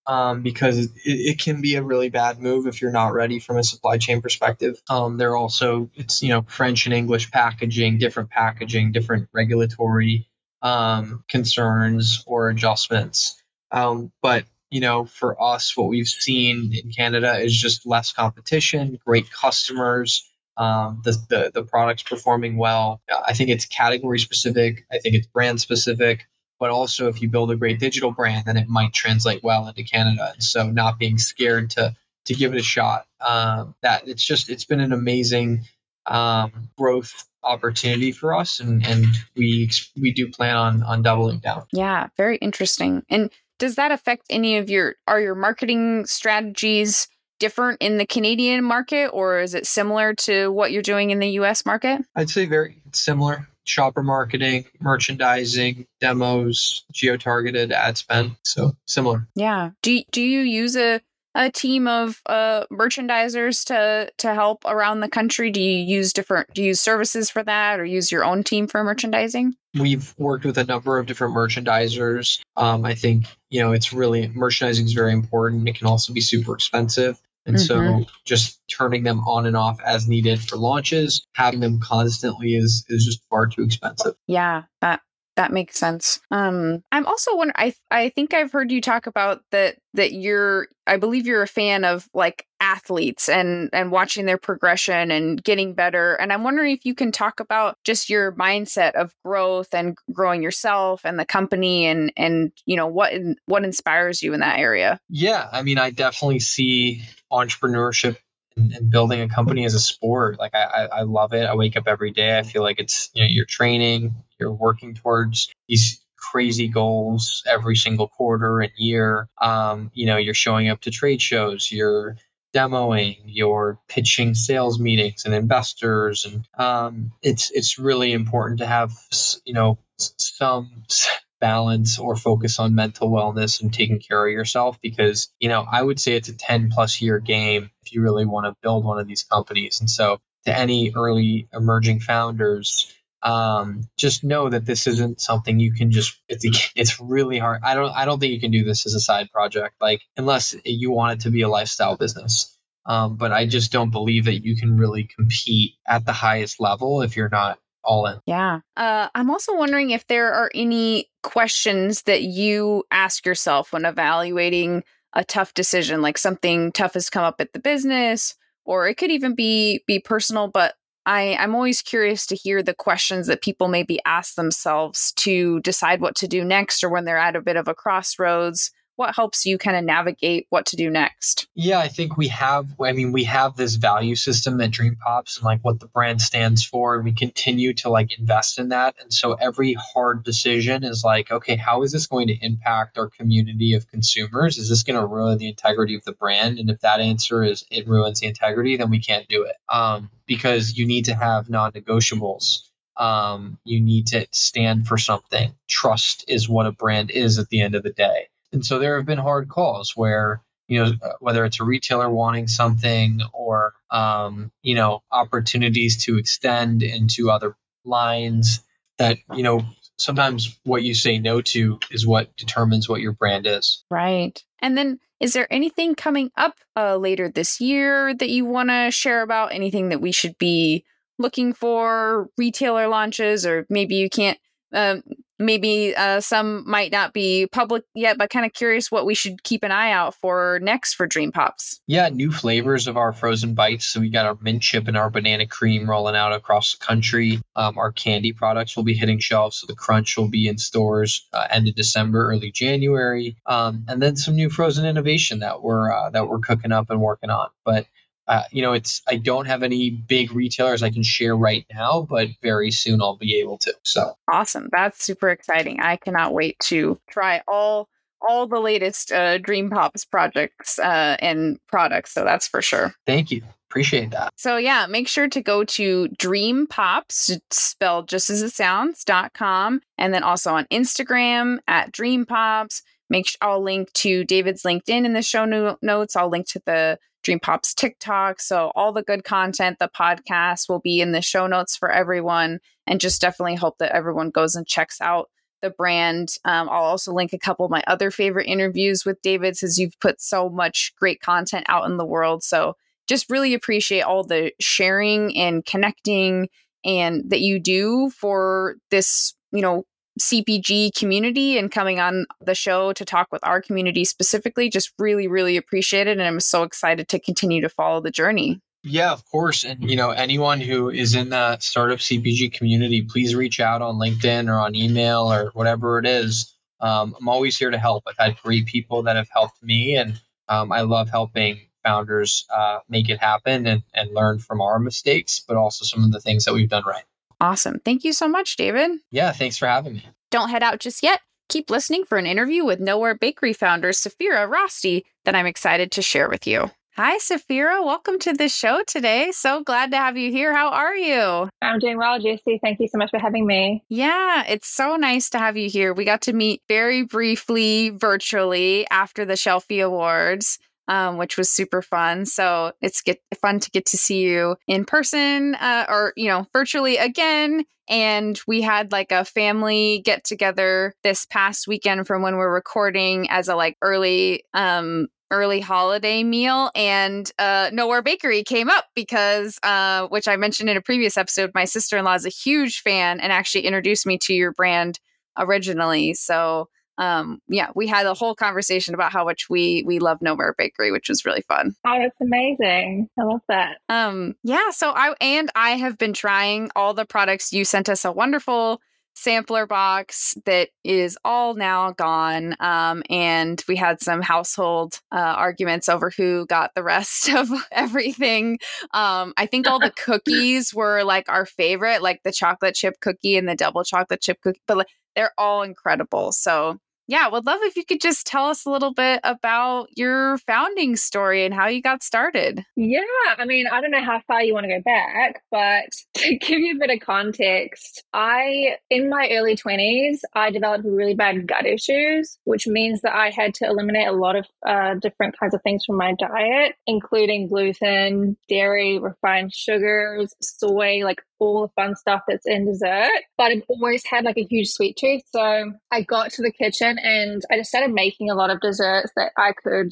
um, because it, it, can be a really bad move if you're not ready from a supply chain perspective. Um, they're also it's you know French and English packaging, different packaging, different regulatory um, concerns or adjustments. Um, but you know, for us, what we've seen in Canada is just less competition, great customers. Um, the, the the products performing well. I think it's category specific. I think it's brand specific but also if you build a great digital brand, then it might translate well into Canada. And so not being scared to to give it a shot. Um, that it's just it's been an amazing um, growth opportunity for us, and and we we do plan on on doubling down. Yeah, very interesting. And does that affect any of your are your marketing strategies? different in the Canadian market or is it similar to what you're doing in the US market? I'd say very similar shopper marketing, merchandising, demos, geo targeted ad spend. So similar. Yeah. Do do you use a a team of uh, merchandisers to to help around the country? Do you use different do you use services for that or use your own team for merchandising? We've worked with a number of different merchandisers. Um, I think you know it's really merchandising is very important. It can also be super expensive. And mm-hmm. so just turning them on and off as needed for launches, having them constantly is is just far too expensive. Yeah, that that makes sense. Um, I'm also wondering. I I think I've heard you talk about that that you're. I believe you're a fan of like athletes and and watching their progression and getting better. And I'm wondering if you can talk about just your mindset of growth and growing yourself and the company and and you know what what inspires you in that area. Yeah, I mean, I definitely see entrepreneurship and, and, building a company as a sport. Like I, I love it. I wake up every day. I feel like it's you know you're training, you're working towards these crazy goals every single quarter and year. Um, you know, you're showing up to trade shows. You're demoing, you're pitching sales meetings and investors, and um, it's it's really important to have you know some balance or focus on mental wellness and taking care of yourself because you know i would say it's a 10 plus year game if you really want to build one of these companies. And so to any early emerging founders um, just know that this isn't something you can just it's it's really hard. I don't i don't think you can do this as a side project like unless you want it to be a lifestyle business. Um, but i just don't believe that you can really compete at the highest level if you're not all in. Yeah. Uh, I'm also wondering if there are any questions that you ask yourself when evaluating a tough decision, like something tough has come up at the business, or it could even be be personal. But I, I'm always curious to hear the questions that people maybe ask themselves to decide what to do next, or when they're at a bit of a crossroads what helps you kind of navigate what to do next? Yeah, I think we have, I mean, we have this value system at Dream Pops and like what the brand stands for. And we continue to like invest in that. And so every hard decision is like, okay, how is this going to impact our community of consumers? Is this going to ruin the integrity of the brand? And if that answer is it ruins the integrity, then we can't do it. Um, because you need to have non negotiables. Um, you need to stand for something. Trust is what a brand is at the end of the day. And so there have been hard calls where, you know, whether it's a retailer wanting something or, um, you know, opportunities to extend into other lines that, you know, sometimes what you say no to is what determines what your brand is. Right. And then is there anything coming up uh, later this year that you want to share about? Anything that we should be looking for, retailer launches, or maybe you can't um, maybe uh, some might not be public yet, but kind of curious what we should keep an eye out for next for Dream Pops. Yeah, new flavors of our frozen bites. So we got our mint chip and our banana cream rolling out across the country. Um, our candy products will be hitting shelves. So the crunch will be in stores uh, end of December, early January, um, and then some new frozen innovation that we're uh, that we're cooking up and working on. But uh, you know, it's I don't have any big retailers I can share right now, but very soon I'll be able to. So awesome! That's super exciting. I cannot wait to try all all the latest uh, Dream Pops projects uh, and products. So that's for sure. Thank you. Appreciate that. So yeah, make sure to go to Dream Pops, spelled just as it sounds, dot com, and then also on Instagram at Dream Pops. Make sure I'll link to David's LinkedIn in the show no- notes. I'll link to the Dream Pops TikTok. So all the good content, the podcast will be in the show notes for everyone. And just definitely hope that everyone goes and checks out the brand. Um, I'll also link a couple of my other favorite interviews with David since you've put so much great content out in the world. So just really appreciate all the sharing and connecting and that you do for this, you know, CPG community and coming on the show to talk with our community specifically. Just really, really appreciate it. And I'm so excited to continue to follow the journey. Yeah, of course. And you know, anyone who is in that startup CPG community, please reach out on LinkedIn or on email or whatever it is. Um, I'm always here to help. I've had great people that have helped me, and um, I love helping founders uh, make it happen and, and learn from our mistakes, but also some of the things that we've done right. Awesome. Thank you so much, David. Yeah, thanks for having me. Don't head out just yet. Keep listening for an interview with Nowhere Bakery founder Saphira Rosti that I'm excited to share with you. Hi, Saphira. Welcome to the show today. So glad to have you here. How are you? I'm doing well, Jessie. Thank you so much for having me. Yeah, it's so nice to have you here. We got to meet very briefly virtually after the Shelfie Awards. Um, which was super fun. So it's get fun to get to see you in person uh, or you know virtually again. And we had like a family get together this past weekend from when we're recording as a like early um, early holiday meal and uh, nowhere bakery came up because uh, which i mentioned in a previous episode my sister-in-law is a huge fan and actually introduced me to your brand originally so um, yeah we had a whole conversation about how much we we love nowhere bakery which was really fun oh that's amazing i love that um yeah so i and i have been trying all the products you sent us a wonderful sampler box that is all now gone. Um, and we had some household uh, arguments over who got the rest of everything. Um, I think all the cookies were like our favorite, like the chocolate chip cookie and the double chocolate chip cookie, but like, they're all incredible. So yeah, would love if you could just tell us a little bit about your founding story and how you got started. Yeah, I mean, I don't know how far you want to go back, but to give you a bit of context, I, in my early 20s, I developed really bad gut issues, which means that I had to eliminate a lot of uh, different kinds of things from my diet, including gluten, dairy, refined sugars, soy, like all the fun stuff that's in dessert. But I've always had like a huge sweet tooth. So I got to the kitchen and I just started making a lot of desserts that I could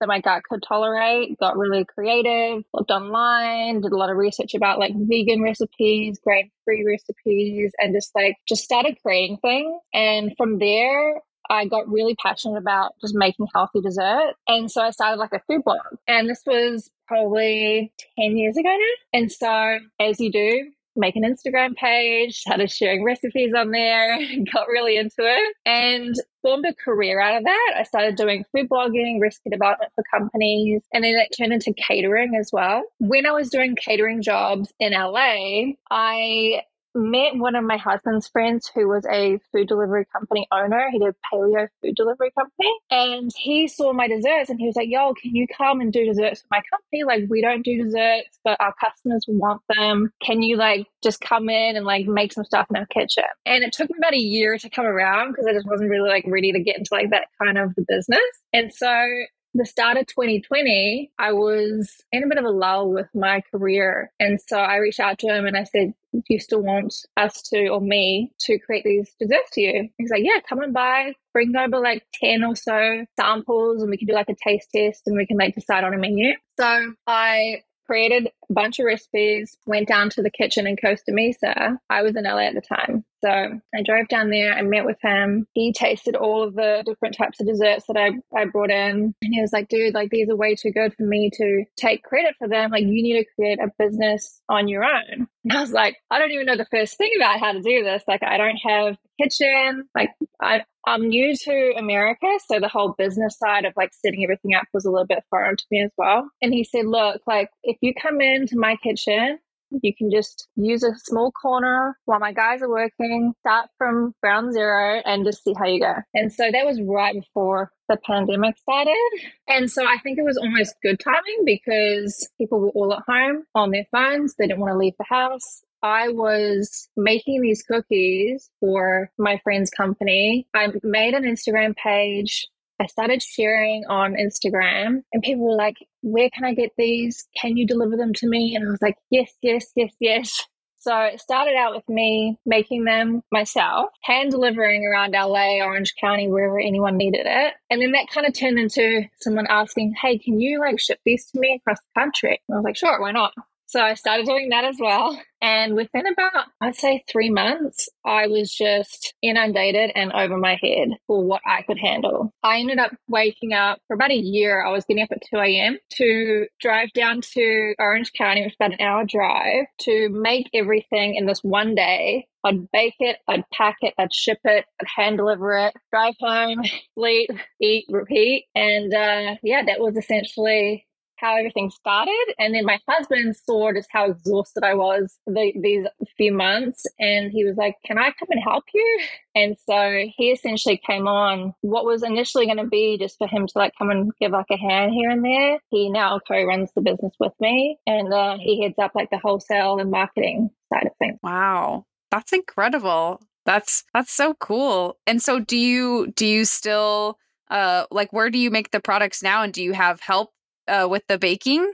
that my gut could tolerate, got really creative, looked online, did a lot of research about like vegan recipes, grain free recipes, and just like just started creating things. And from there, I got really passionate about just making healthy dessert. And so I started like a food blog. And this was probably 10 years ago now. And so, as you do, make an Instagram page, started sharing recipes on there, got really into it, and formed a career out of that. I started doing food blogging, recipe development for companies, and then it turned into catering as well. When I was doing catering jobs in LA, I met one of my husband's friends who was a food delivery company owner. He did a paleo food delivery company. And he saw my desserts and he was like, yo, can you come and do desserts for my company? Like, we don't do desserts, but our customers want them. Can you like just come in and like make some stuff in our kitchen? And it took me about a year to come around because I just wasn't really like ready to get into like that kind of the business. And so the start of 2020, I was in a bit of a lull with my career. And so I reached out to him and I said, Do you still want us to, or me, to create these desserts to you? He's like, Yeah, come and buy. Bring over like 10 or so samples and we can do like a taste test and we can like decide on a menu. So I created a bunch of recipes, went down to the kitchen in Costa Mesa. I was in LA at the time. So I drove down there, I met with him. He tasted all of the different types of desserts that I, I brought in. And he was like, dude, like these are way too good for me to take credit for them. Like you need to create a business on your own. And I was like, I don't even know the first thing about how to do this. Like I don't have a kitchen. Like I, I'm new to America, so the whole business side of like setting everything up was a little bit foreign to me as well. And he said, Look, like if you come into my kitchen You can just use a small corner while my guys are working, start from ground zero and just see how you go. And so that was right before the pandemic started. And so I think it was almost good timing because people were all at home on their phones. They didn't want to leave the house. I was making these cookies for my friend's company. I made an Instagram page. I started sharing on Instagram and people were like, Where can I get these? Can you deliver them to me? And I was like, Yes, yes, yes, yes. So it started out with me making them myself, hand delivering around LA, Orange County, wherever anyone needed it. And then that kind of turned into someone asking, Hey, can you like ship these to me across the country? And I was like, Sure, why not? So I started doing that as well. And within about, I'd say three months, I was just inundated and over my head for what I could handle. I ended up waking up for about a year. I was getting up at 2 a.m. to drive down to Orange County, which is about an hour drive, to make everything in this one day. I'd bake it, I'd pack it, I'd ship it, I'd hand deliver it, drive home, sleep, eat, repeat. And uh, yeah, that was essentially how everything started. And then my husband saw just how exhausted I was the, these few months. And he was like, Can I come and help you? And so he essentially came on what was initially going to be just for him to like come and give like a hand here and there. He now co runs the business with me and uh, he heads up like the wholesale and marketing side of things. Wow. That's incredible. That's that's so cool. And so do you do you still uh like where do you make the products now and do you have help uh, with the baking?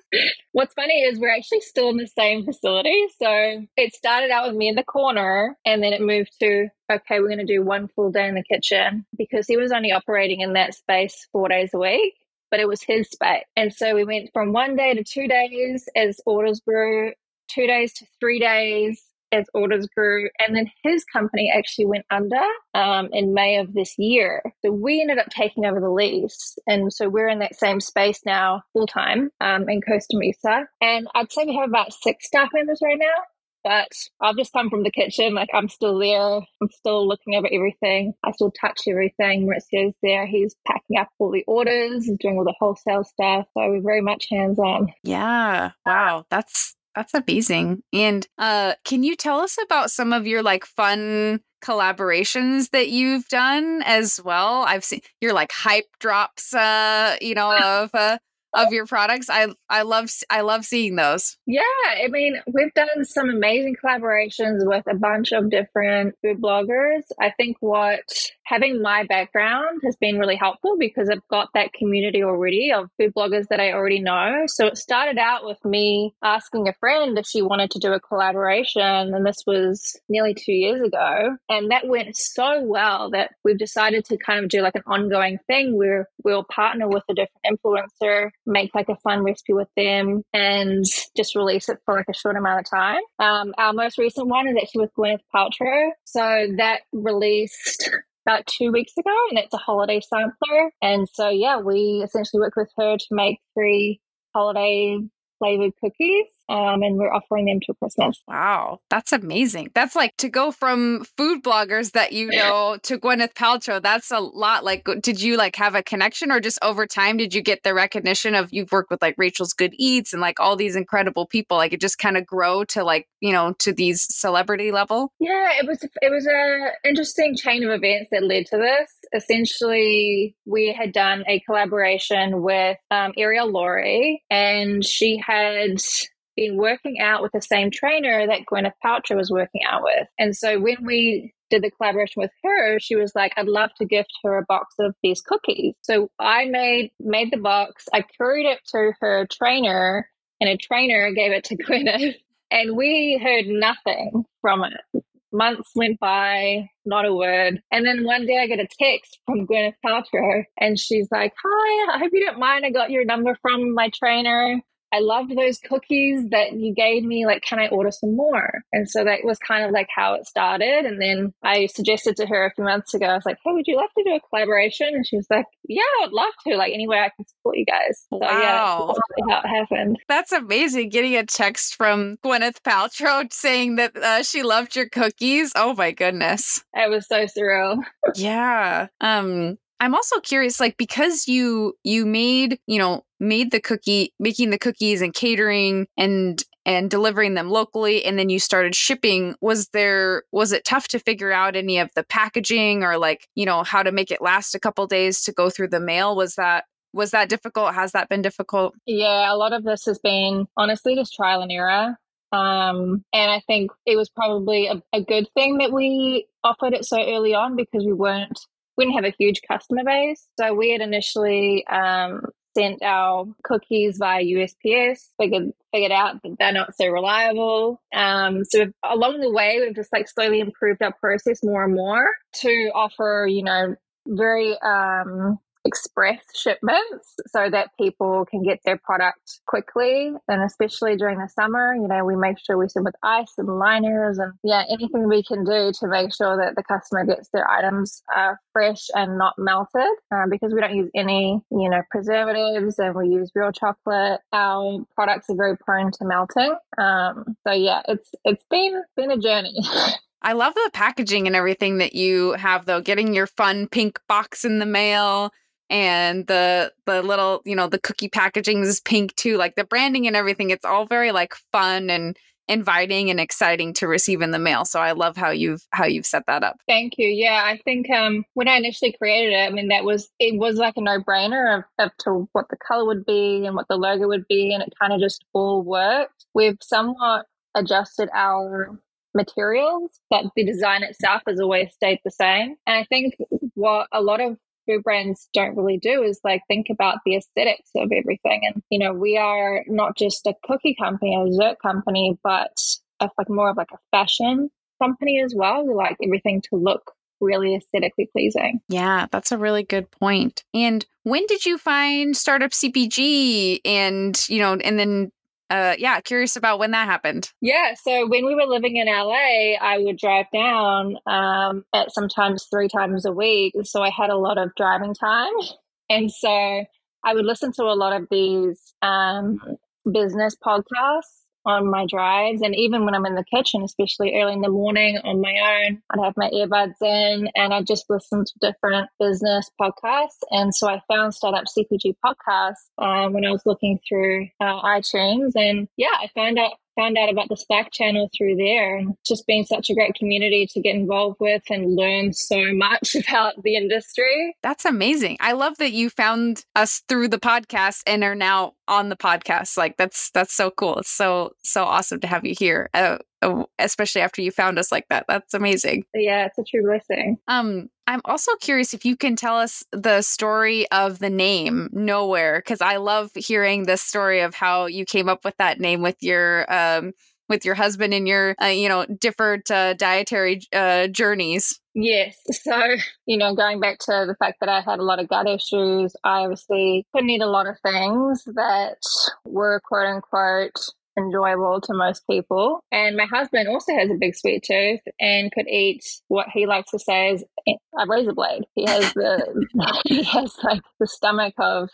What's funny is we're actually still in the same facility. So it started out with me in the corner and then it moved to, okay, we're going to do one full day in the kitchen because he was only operating in that space four days a week. But it was his space. And so we went from one day to two days as orders grew, two days to three days, as orders grew. And then his company actually went under um, in May of this year. So we ended up taking over the lease. And so we're in that same space now full time um, in Costa Mesa. And I'd say we have about six staff members right now. But I've just come from the kitchen. Like I'm still there. I'm still looking over everything. I still touch everything. Maurizio's there. He's packing up all the orders, doing all the wholesale stuff. So we're very much hands on. Yeah. Wow. That's that's amazing. And uh, can you tell us about some of your like fun collaborations that you've done as well? I've seen your like hype drops, uh, you know, of uh, of your products. I I love I love seeing those. Yeah, I mean, we've done some amazing collaborations with a bunch of different food bloggers. I think what having my background has been really helpful because I've got that community already of food bloggers that I already know. So it started out with me asking a friend if she wanted to do a collaboration and this was nearly 2 years ago, and that went so well that we've decided to kind of do like an ongoing thing where we'll partner with a different influencer make like a fun recipe with them and just release it for like a short amount of time. Um, our most recent one is actually with Gwyneth Paltrow. So that released about two weeks ago and it's a holiday sampler. And so, yeah, we essentially worked with her to make three holiday flavored cookies um, and we're offering them to Christmas. Wow, that's amazing. That's like to go from food bloggers that you know to Gwyneth Paltrow. That's a lot. Like, did you like have a connection, or just over time did you get the recognition of you've worked with like Rachel's Good Eats and like all these incredible people? Like, it just kind of grow to like you know to these celebrity level. Yeah, it was it was a interesting chain of events that led to this. Essentially, we had done a collaboration with um, Arielle Lorre, and she had been working out with the same trainer that Gwyneth Paltrow was working out with. And so when we did the collaboration with her, she was like, I'd love to gift her a box of these cookies. So I made made the box, I couried it to her trainer, and a trainer gave it to Gwyneth. And we heard nothing from it. Months went by, not a word. And then one day I get a text from Gwyneth Paltrow and she's like, Hi, I hope you don't mind. I got your number from my trainer. I loved those cookies that you gave me. Like, can I order some more? And so that was kind of like how it started. And then I suggested to her a few months ago, I was like, hey, would you love to do a collaboration? And she was like, yeah, I'd love to. Like, any way I can support you guys. So, wow. yeah, how it happened. That's amazing. Getting a text from Gwyneth Paltrow saying that uh, she loved your cookies. Oh, my goodness. It was so surreal. yeah. Um, I'm also curious, like because you you made you know made the cookie making the cookies and catering and and delivering them locally and then you started shipping was there was it tough to figure out any of the packaging or like you know how to make it last a couple days to go through the mail? Was that was that difficult? Has that been difficult? Yeah a lot of this has been honestly just trial and error. Um, and I think it was probably a, a, good thing that we offered it so early on because we weren't we didn't have a huge customer base. So we had initially um, sent our cookies via USPS, figured figured out that they're not so reliable. Um, so along the way, we've just like slowly improved our process more and more to offer, you know, very um, express shipments so that people can get their product quickly. And especially during the summer, you know, we make sure we send with ice and liners and yeah, anything we can do to make sure that the customer gets their items uh, fresh and not melted uh, because we don't use any, you know, preservatives and we use real chocolate. Our products are very prone to melting. Um, so yeah, it's it's been been a journey. I love the packaging and everything that you have though, getting your fun pink box in the mail and the the little you know the cookie packaging is pink too like the branding and everything it's all very like fun and inviting and exciting to receive in the mail. So i love how you've how you've set that up. Thank you. Yeah i think um when i initially created it i mean that was it was like a no-brainer of, of to what the color would be and what the logo would be and it kind of just all worked. We've somewhat adjusted our materials but the design itself has always stayed the same. And i think what a lot of food brands don't really do is like think about the aesthetics of everything. And, you know, we are not just a cookie company, a dessert company, but a, like more of like a fashion company as well. We like everything to look really aesthetically pleasing. Yeah, that's a really good point. And when did you find Startup CPG and, you know, and then uh, yeah, curious about when that happened. Yeah, so when we were living in LA, I would drive down um, at sometimes three times a week. So I had a lot of driving time. And so I would listen to a lot of these um, business podcasts on my drives. And even when I'm in the kitchen, especially early in the morning on my own, I'd have my earbuds in and I'd just listen to different business podcasts. And so I found Startup CPG podcast um, when I was looking through uh, iTunes. And yeah, I found out found out about the Slack channel through there and just been such a great community to get involved with and learn so much about the industry. That's amazing. I love that you found us through the podcast and are now on the podcast. Like that's that's so cool. It's so so awesome to have you here. Uh, uh especially after you found us like that. That's amazing. Yeah, it's a true blessing. Um I'm also curious if you can tell us the story of the name Nowhere, because I love hearing the story of how you came up with that name with your um, with your husband and your uh, you know different uh, dietary uh, journeys. Yes. So, you know, going back to the fact that I had a lot of gut issues, I obviously couldn't eat a lot of things that were quote unquote enjoyable to most people. And my husband also has a big sweet tooth and could eat what he likes to say is a razor blade. He has the he has like the stomach of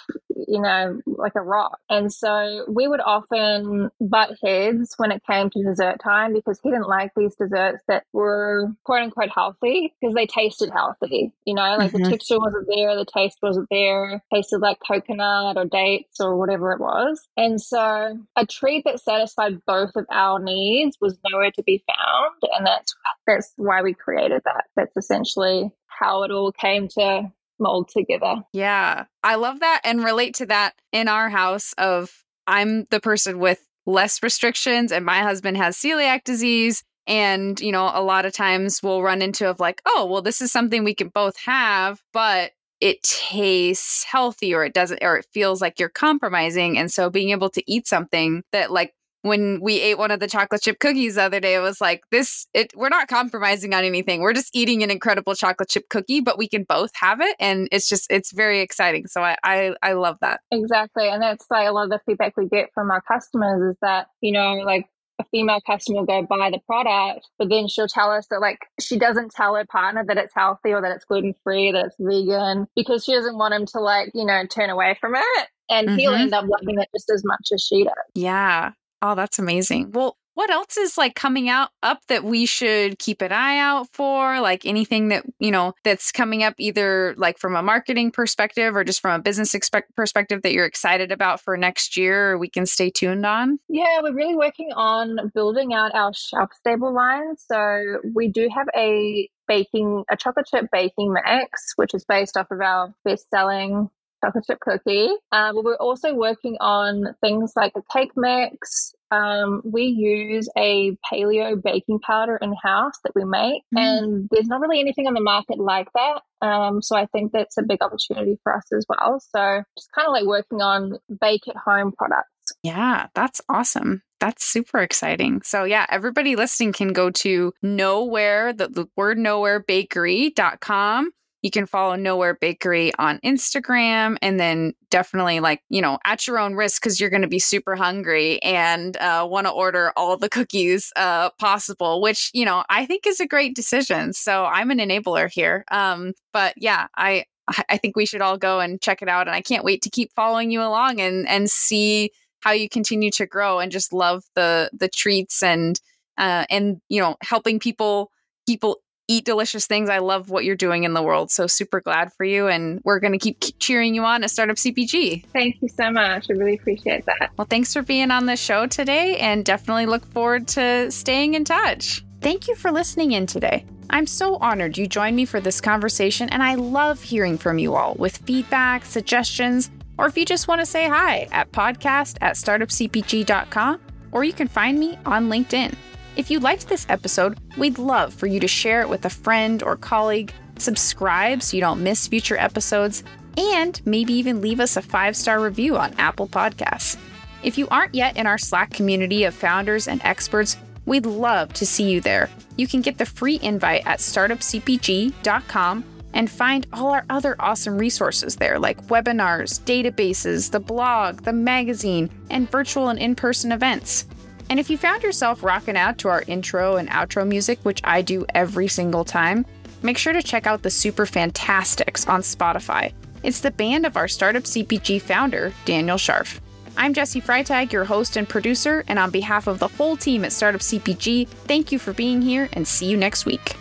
you know like a rock. And so we would often butt heads when it came to dessert time because he didn't like these desserts that were quote unquote healthy because they tasted healthy. You know, like mm-hmm. the texture wasn't there, the taste wasn't there, tasted like coconut or dates or whatever it was. And so a treat that satisfied both of our needs was nowhere to be found. And that's that's why we created that. That's essentially how it all came to mold together. Yeah. I love that and relate to that in our house of I'm the person with less restrictions and my husband has celiac disease and you know a lot of times we'll run into of like oh well this is something we can both have but it tastes healthy or it doesn't or it feels like you're compromising and so being able to eat something that like when we ate one of the chocolate chip cookies the other day it was like this it we're not compromising on anything we're just eating an incredible chocolate chip cookie but we can both have it and it's just it's very exciting so i i, I love that exactly and that's like a lot of the feedback we get from our customers is that you know like a female customer will go buy the product, but then she'll tell us that like she doesn't tell her partner that it's healthy or that it's gluten free, that it's vegan, because she doesn't want him to like, you know, turn away from it. And mm-hmm. he'll end up loving it just as much as she does. Yeah. Oh, that's amazing. Well, what else is like coming out up that we should keep an eye out for? Like anything that, you know, that's coming up either like from a marketing perspective or just from a business expect- perspective that you're excited about for next year we can stay tuned on? Yeah, we're really working on building out our shelf stable line. So we do have a baking, a chocolate chip baking mix, which is based off of our best selling chocolate chip cookie. Uh, but we're also working on things like a cake mix. Um, we use a paleo baking powder in house that we make, mm. and there's not really anything on the market like that. Um, so I think that's a big opportunity for us as well. So just kind of like working on bake at home products. Yeah, that's awesome. That's super exciting. So yeah, everybody listening can go to nowhere, the, the word nowhere bakery.com you can follow Nowhere Bakery on Instagram and then definitely like, you know, at your own risk because you're going to be super hungry and uh, want to order all the cookies uh, possible, which, you know, I think is a great decision. So I'm an enabler here. Um, but yeah, I, I think we should all go and check it out. And I can't wait to keep following you along and, and see how you continue to grow and just love the, the treats and, uh, and, you know, helping people, people eat delicious things. I love what you're doing in the world. So super glad for you. And we're going to keep cheering you on at Startup CPG. Thank you so much. I really appreciate that. Well, thanks for being on the show today and definitely look forward to staying in touch. Thank you for listening in today. I'm so honored you joined me for this conversation, and I love hearing from you all with feedback, suggestions, or if you just want to say hi at podcast at startupcpg.com, or you can find me on LinkedIn. If you liked this episode, we'd love for you to share it with a friend or colleague, subscribe so you don't miss future episodes, and maybe even leave us a five star review on Apple Podcasts. If you aren't yet in our Slack community of founders and experts, we'd love to see you there. You can get the free invite at startupcpg.com and find all our other awesome resources there, like webinars, databases, the blog, the magazine, and virtual and in person events. And if you found yourself rocking out to our intro and outro music, which I do every single time, make sure to check out the Super Fantastics on Spotify. It's the band of our Startup CPG founder, Daniel Scharff. I'm Jessie Freitag, your host and producer, and on behalf of the whole team at Startup CPG, thank you for being here and see you next week.